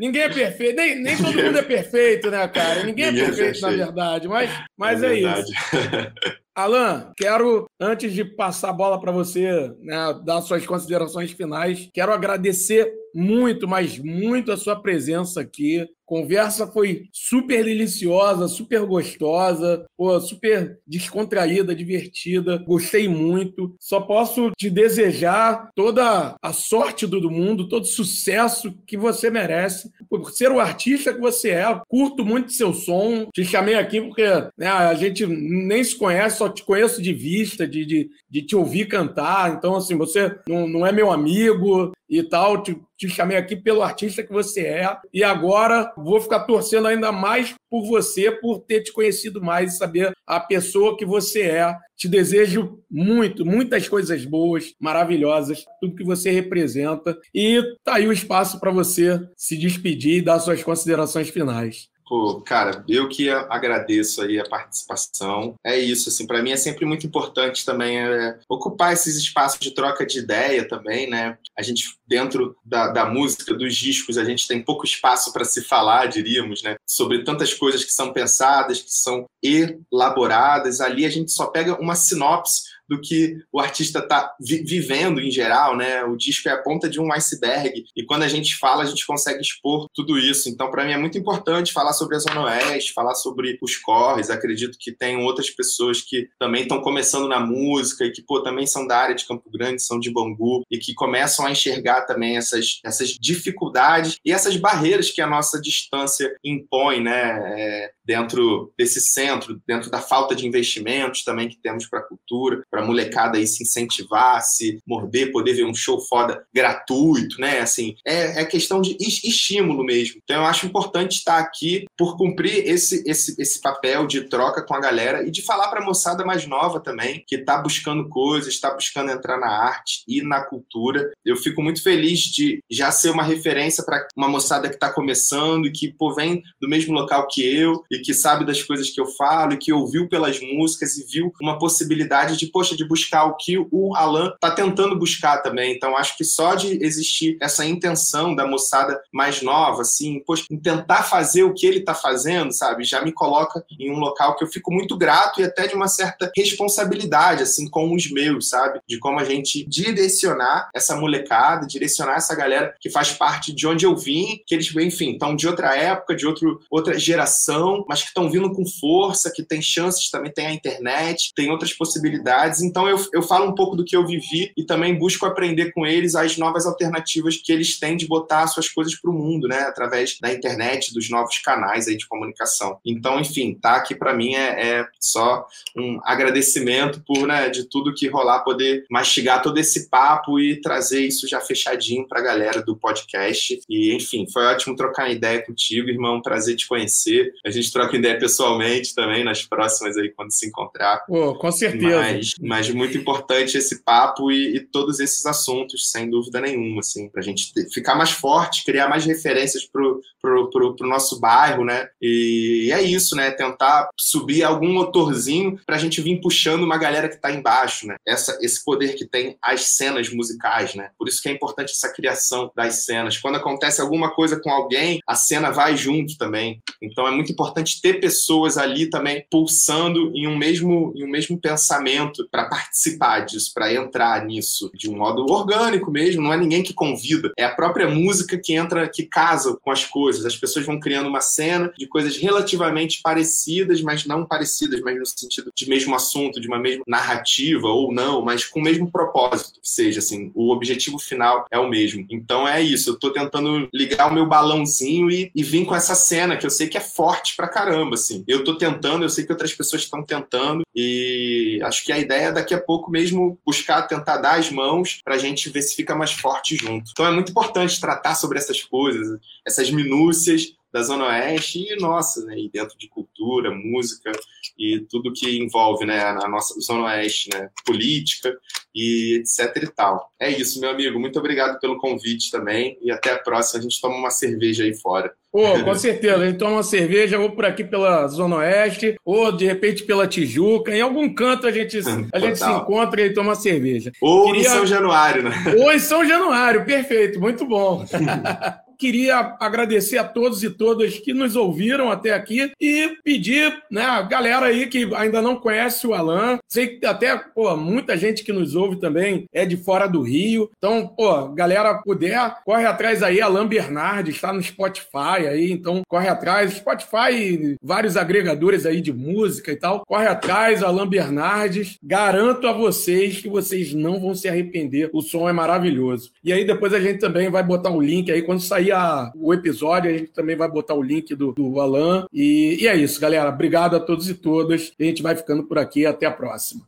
ninguém é perfeito, nem, nem todo mundo é perfeito, né, cara? Ninguém, é ninguém é, perfeito, é, perfeito, na verdade, mas, mas é, é isso. (laughs) Alan, quero, antes de passar a bola para você, né, dar suas considerações finais, quero agradecer muito, mas muito a sua presença aqui. Conversa foi super deliciosa, super gostosa, pô, super descontraída, divertida. Gostei muito. Só posso te desejar toda a sorte do mundo, todo o sucesso que você merece, por ser o artista que você é. Curto muito seu som. Te chamei aqui porque né, a gente nem se conhece, só te conheço de vista, de, de, de te ouvir cantar. Então, assim, você não, não é meu amigo, e tal. Te, te, chamei aqui pelo artista que você é. E agora vou ficar torcendo ainda mais por você, por ter te conhecido mais e saber a pessoa que você é. Te desejo muito, muitas coisas boas, maravilhosas, tudo que você representa. E tá aí o espaço para você se despedir e dar suas considerações finais. Pô, cara, eu que agradeço aí a participação. É isso, assim, para mim é sempre muito importante também é, ocupar esses espaços de troca de ideia também, né? A gente, dentro da, da música, dos discos, a gente tem pouco espaço para se falar, diríamos, né? Sobre tantas coisas que são pensadas, que são elaboradas. Ali a gente só pega uma sinopse do que o artista está vi vivendo em geral, né? O disco é a ponta de um iceberg e quando a gente fala, a gente consegue expor tudo isso. Então, para mim é muito importante falar sobre a Zona Oeste, falar sobre os corres. Acredito que tem outras pessoas que também estão começando na música e que, pô, também são da área de Campo Grande, são de Bangu e que começam a enxergar também essas, essas dificuldades e essas barreiras que a nossa distância impõe, né? É, dentro desse centro, dentro da falta de investimentos também que temos para a cultura, para a molecada aí se incentivar, se morder, poder ver um show foda gratuito, né? Assim, é, é questão de estímulo mesmo. Então eu acho importante estar aqui por cumprir esse, esse, esse papel de troca com a galera e de falar para a moçada mais nova também, que está buscando coisas, está buscando entrar na arte e na cultura. Eu fico muito feliz de já ser uma referência para uma moçada que está começando e que pô, vem do mesmo local que eu e que sabe das coisas que eu falo e que ouviu pelas músicas e viu uma possibilidade de, poxa, de buscar o que o Alan está tentando buscar também. Então, acho que só de existir essa intenção da moçada mais nova, assim, poxa, tentar fazer o que ele está fazendo, sabe, já me coloca em um local que eu fico muito grato e até de uma certa responsabilidade, assim, com os meus, sabe, de como a gente direcionar essa molecada, direcionar essa galera que faz parte de onde eu vim, que eles, enfim, estão de outra época, de outro, outra geração, mas que estão vindo com força, que tem chances, também tem a internet, tem outras possibilidades. Então eu, eu falo um pouco do que eu vivi e também busco aprender com eles as novas alternativas que eles têm de botar suas coisas para o mundo, né? Através da internet, dos novos canais aí de comunicação. Então, enfim, tá aqui para mim é, é, só um agradecimento por, né, de tudo que rolar, poder mastigar todo esse papo e trazer isso já fechadinho para a galera do podcast. E, enfim, foi ótimo trocar ideia contigo, irmão. Prazer te conhecer. A gente troca ideia pessoalmente também nas próximas aí, quando se encontrar. Pô, com certeza. Mas, mas muito importante esse papo e, e, todos esses assuntos, sem dúvida nenhuma, assim, pra gente ter, ficar mais forte, criar mais referências pro, pro, pro, pro nosso bairro, né? E, e é isso, né? Tentar subir algum motorzinho pra gente vir puxando uma galera que tá embaixo, né? Essa, esse poder que tem as cenas musicais, né? Por isso que é importante essa criação das cenas. Quando acontece alguma coisa com alguém, a cena vai junto também. Então é muito importante importante ter pessoas ali também pulsando em um mesmo, em um mesmo pensamento para participar disso, para entrar nisso de um modo orgânico mesmo. Não é ninguém que convida, é a própria música que entra, que casa com as coisas. As pessoas vão criando uma cena de coisas relativamente parecidas, mas não parecidas, mas no sentido de mesmo assunto, de uma mesma narrativa ou não, mas com o mesmo propósito, que seja assim, o objetivo final é o mesmo. Então é isso, eu estou tentando ligar o meu balãozinho e, e vir com essa cena que eu sei que é forte pra caramba, assim. Eu tô tentando, eu sei que outras pessoas estão tentando e acho que a ideia é daqui a pouco mesmo buscar tentar dar as mãos pra gente ver se fica mais forte junto. Então é muito importante tratar sobre essas coisas, essas minúcias, da Zona Oeste e nossa, né? E dentro de cultura, música e tudo que envolve né, a nossa Zona Oeste, né? Política e etc e tal. É isso, meu amigo. Muito obrigado pelo convite também e até a próxima. A gente toma uma cerveja aí fora. Pô, com certeza. A gente toma uma cerveja ou por aqui pela Zona Oeste, ou de repente pela Tijuca. Em algum canto a gente, (laughs) a gente se encontra e toma uma cerveja. Ou Queria... em São Januário, né? Ou em São Januário, perfeito, muito bom. (laughs) queria agradecer a todos e todas que nos ouviram até aqui e pedir, né, a galera aí que ainda não conhece o Alan, sei que até, pô, muita gente que nos ouve também é de fora do Rio. Então, pô, galera puder, corre atrás aí, Alan Bernardes, está no Spotify aí, então corre atrás, Spotify, vários agregadores aí de música e tal. Corre atrás, Alan Bernardes. Garanto a vocês que vocês não vão se arrepender. O som é maravilhoso. E aí depois a gente também vai botar um link aí quando sair a, o episódio, a gente também vai botar o link do, do Alan. E, e é isso, galera. Obrigado a todos e todas. A gente vai ficando por aqui. Até a próxima.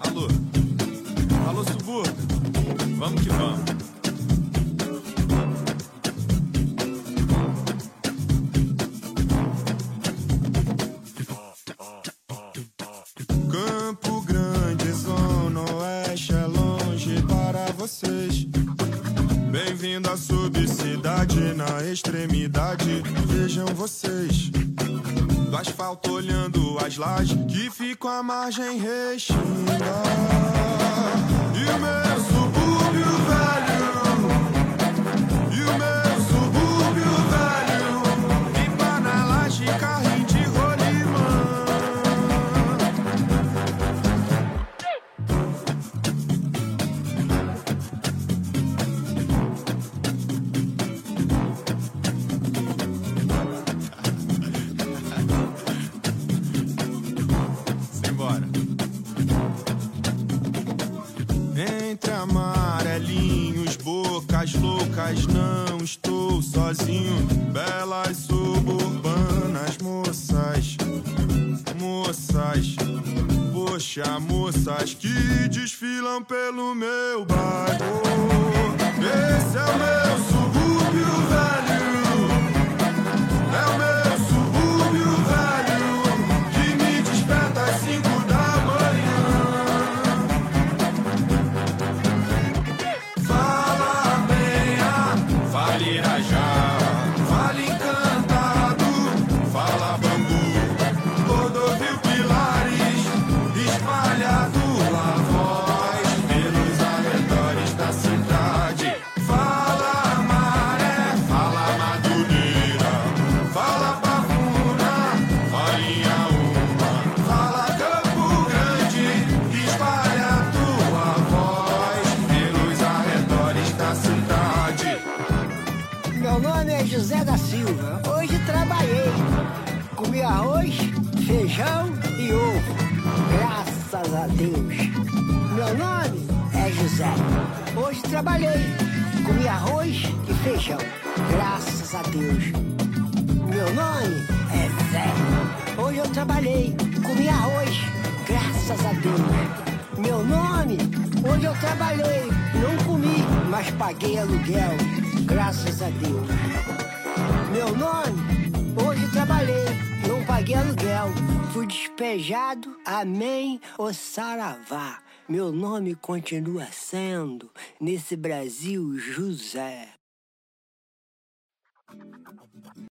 alô? Alô, subúrbio? Vamos que vamos. Bem-vindo à subcidade, na extremidade. Vejam vocês. Do asfalto olhando as lajes que ficam à margem restinga. Nome continua sendo, nesse Brasil, José.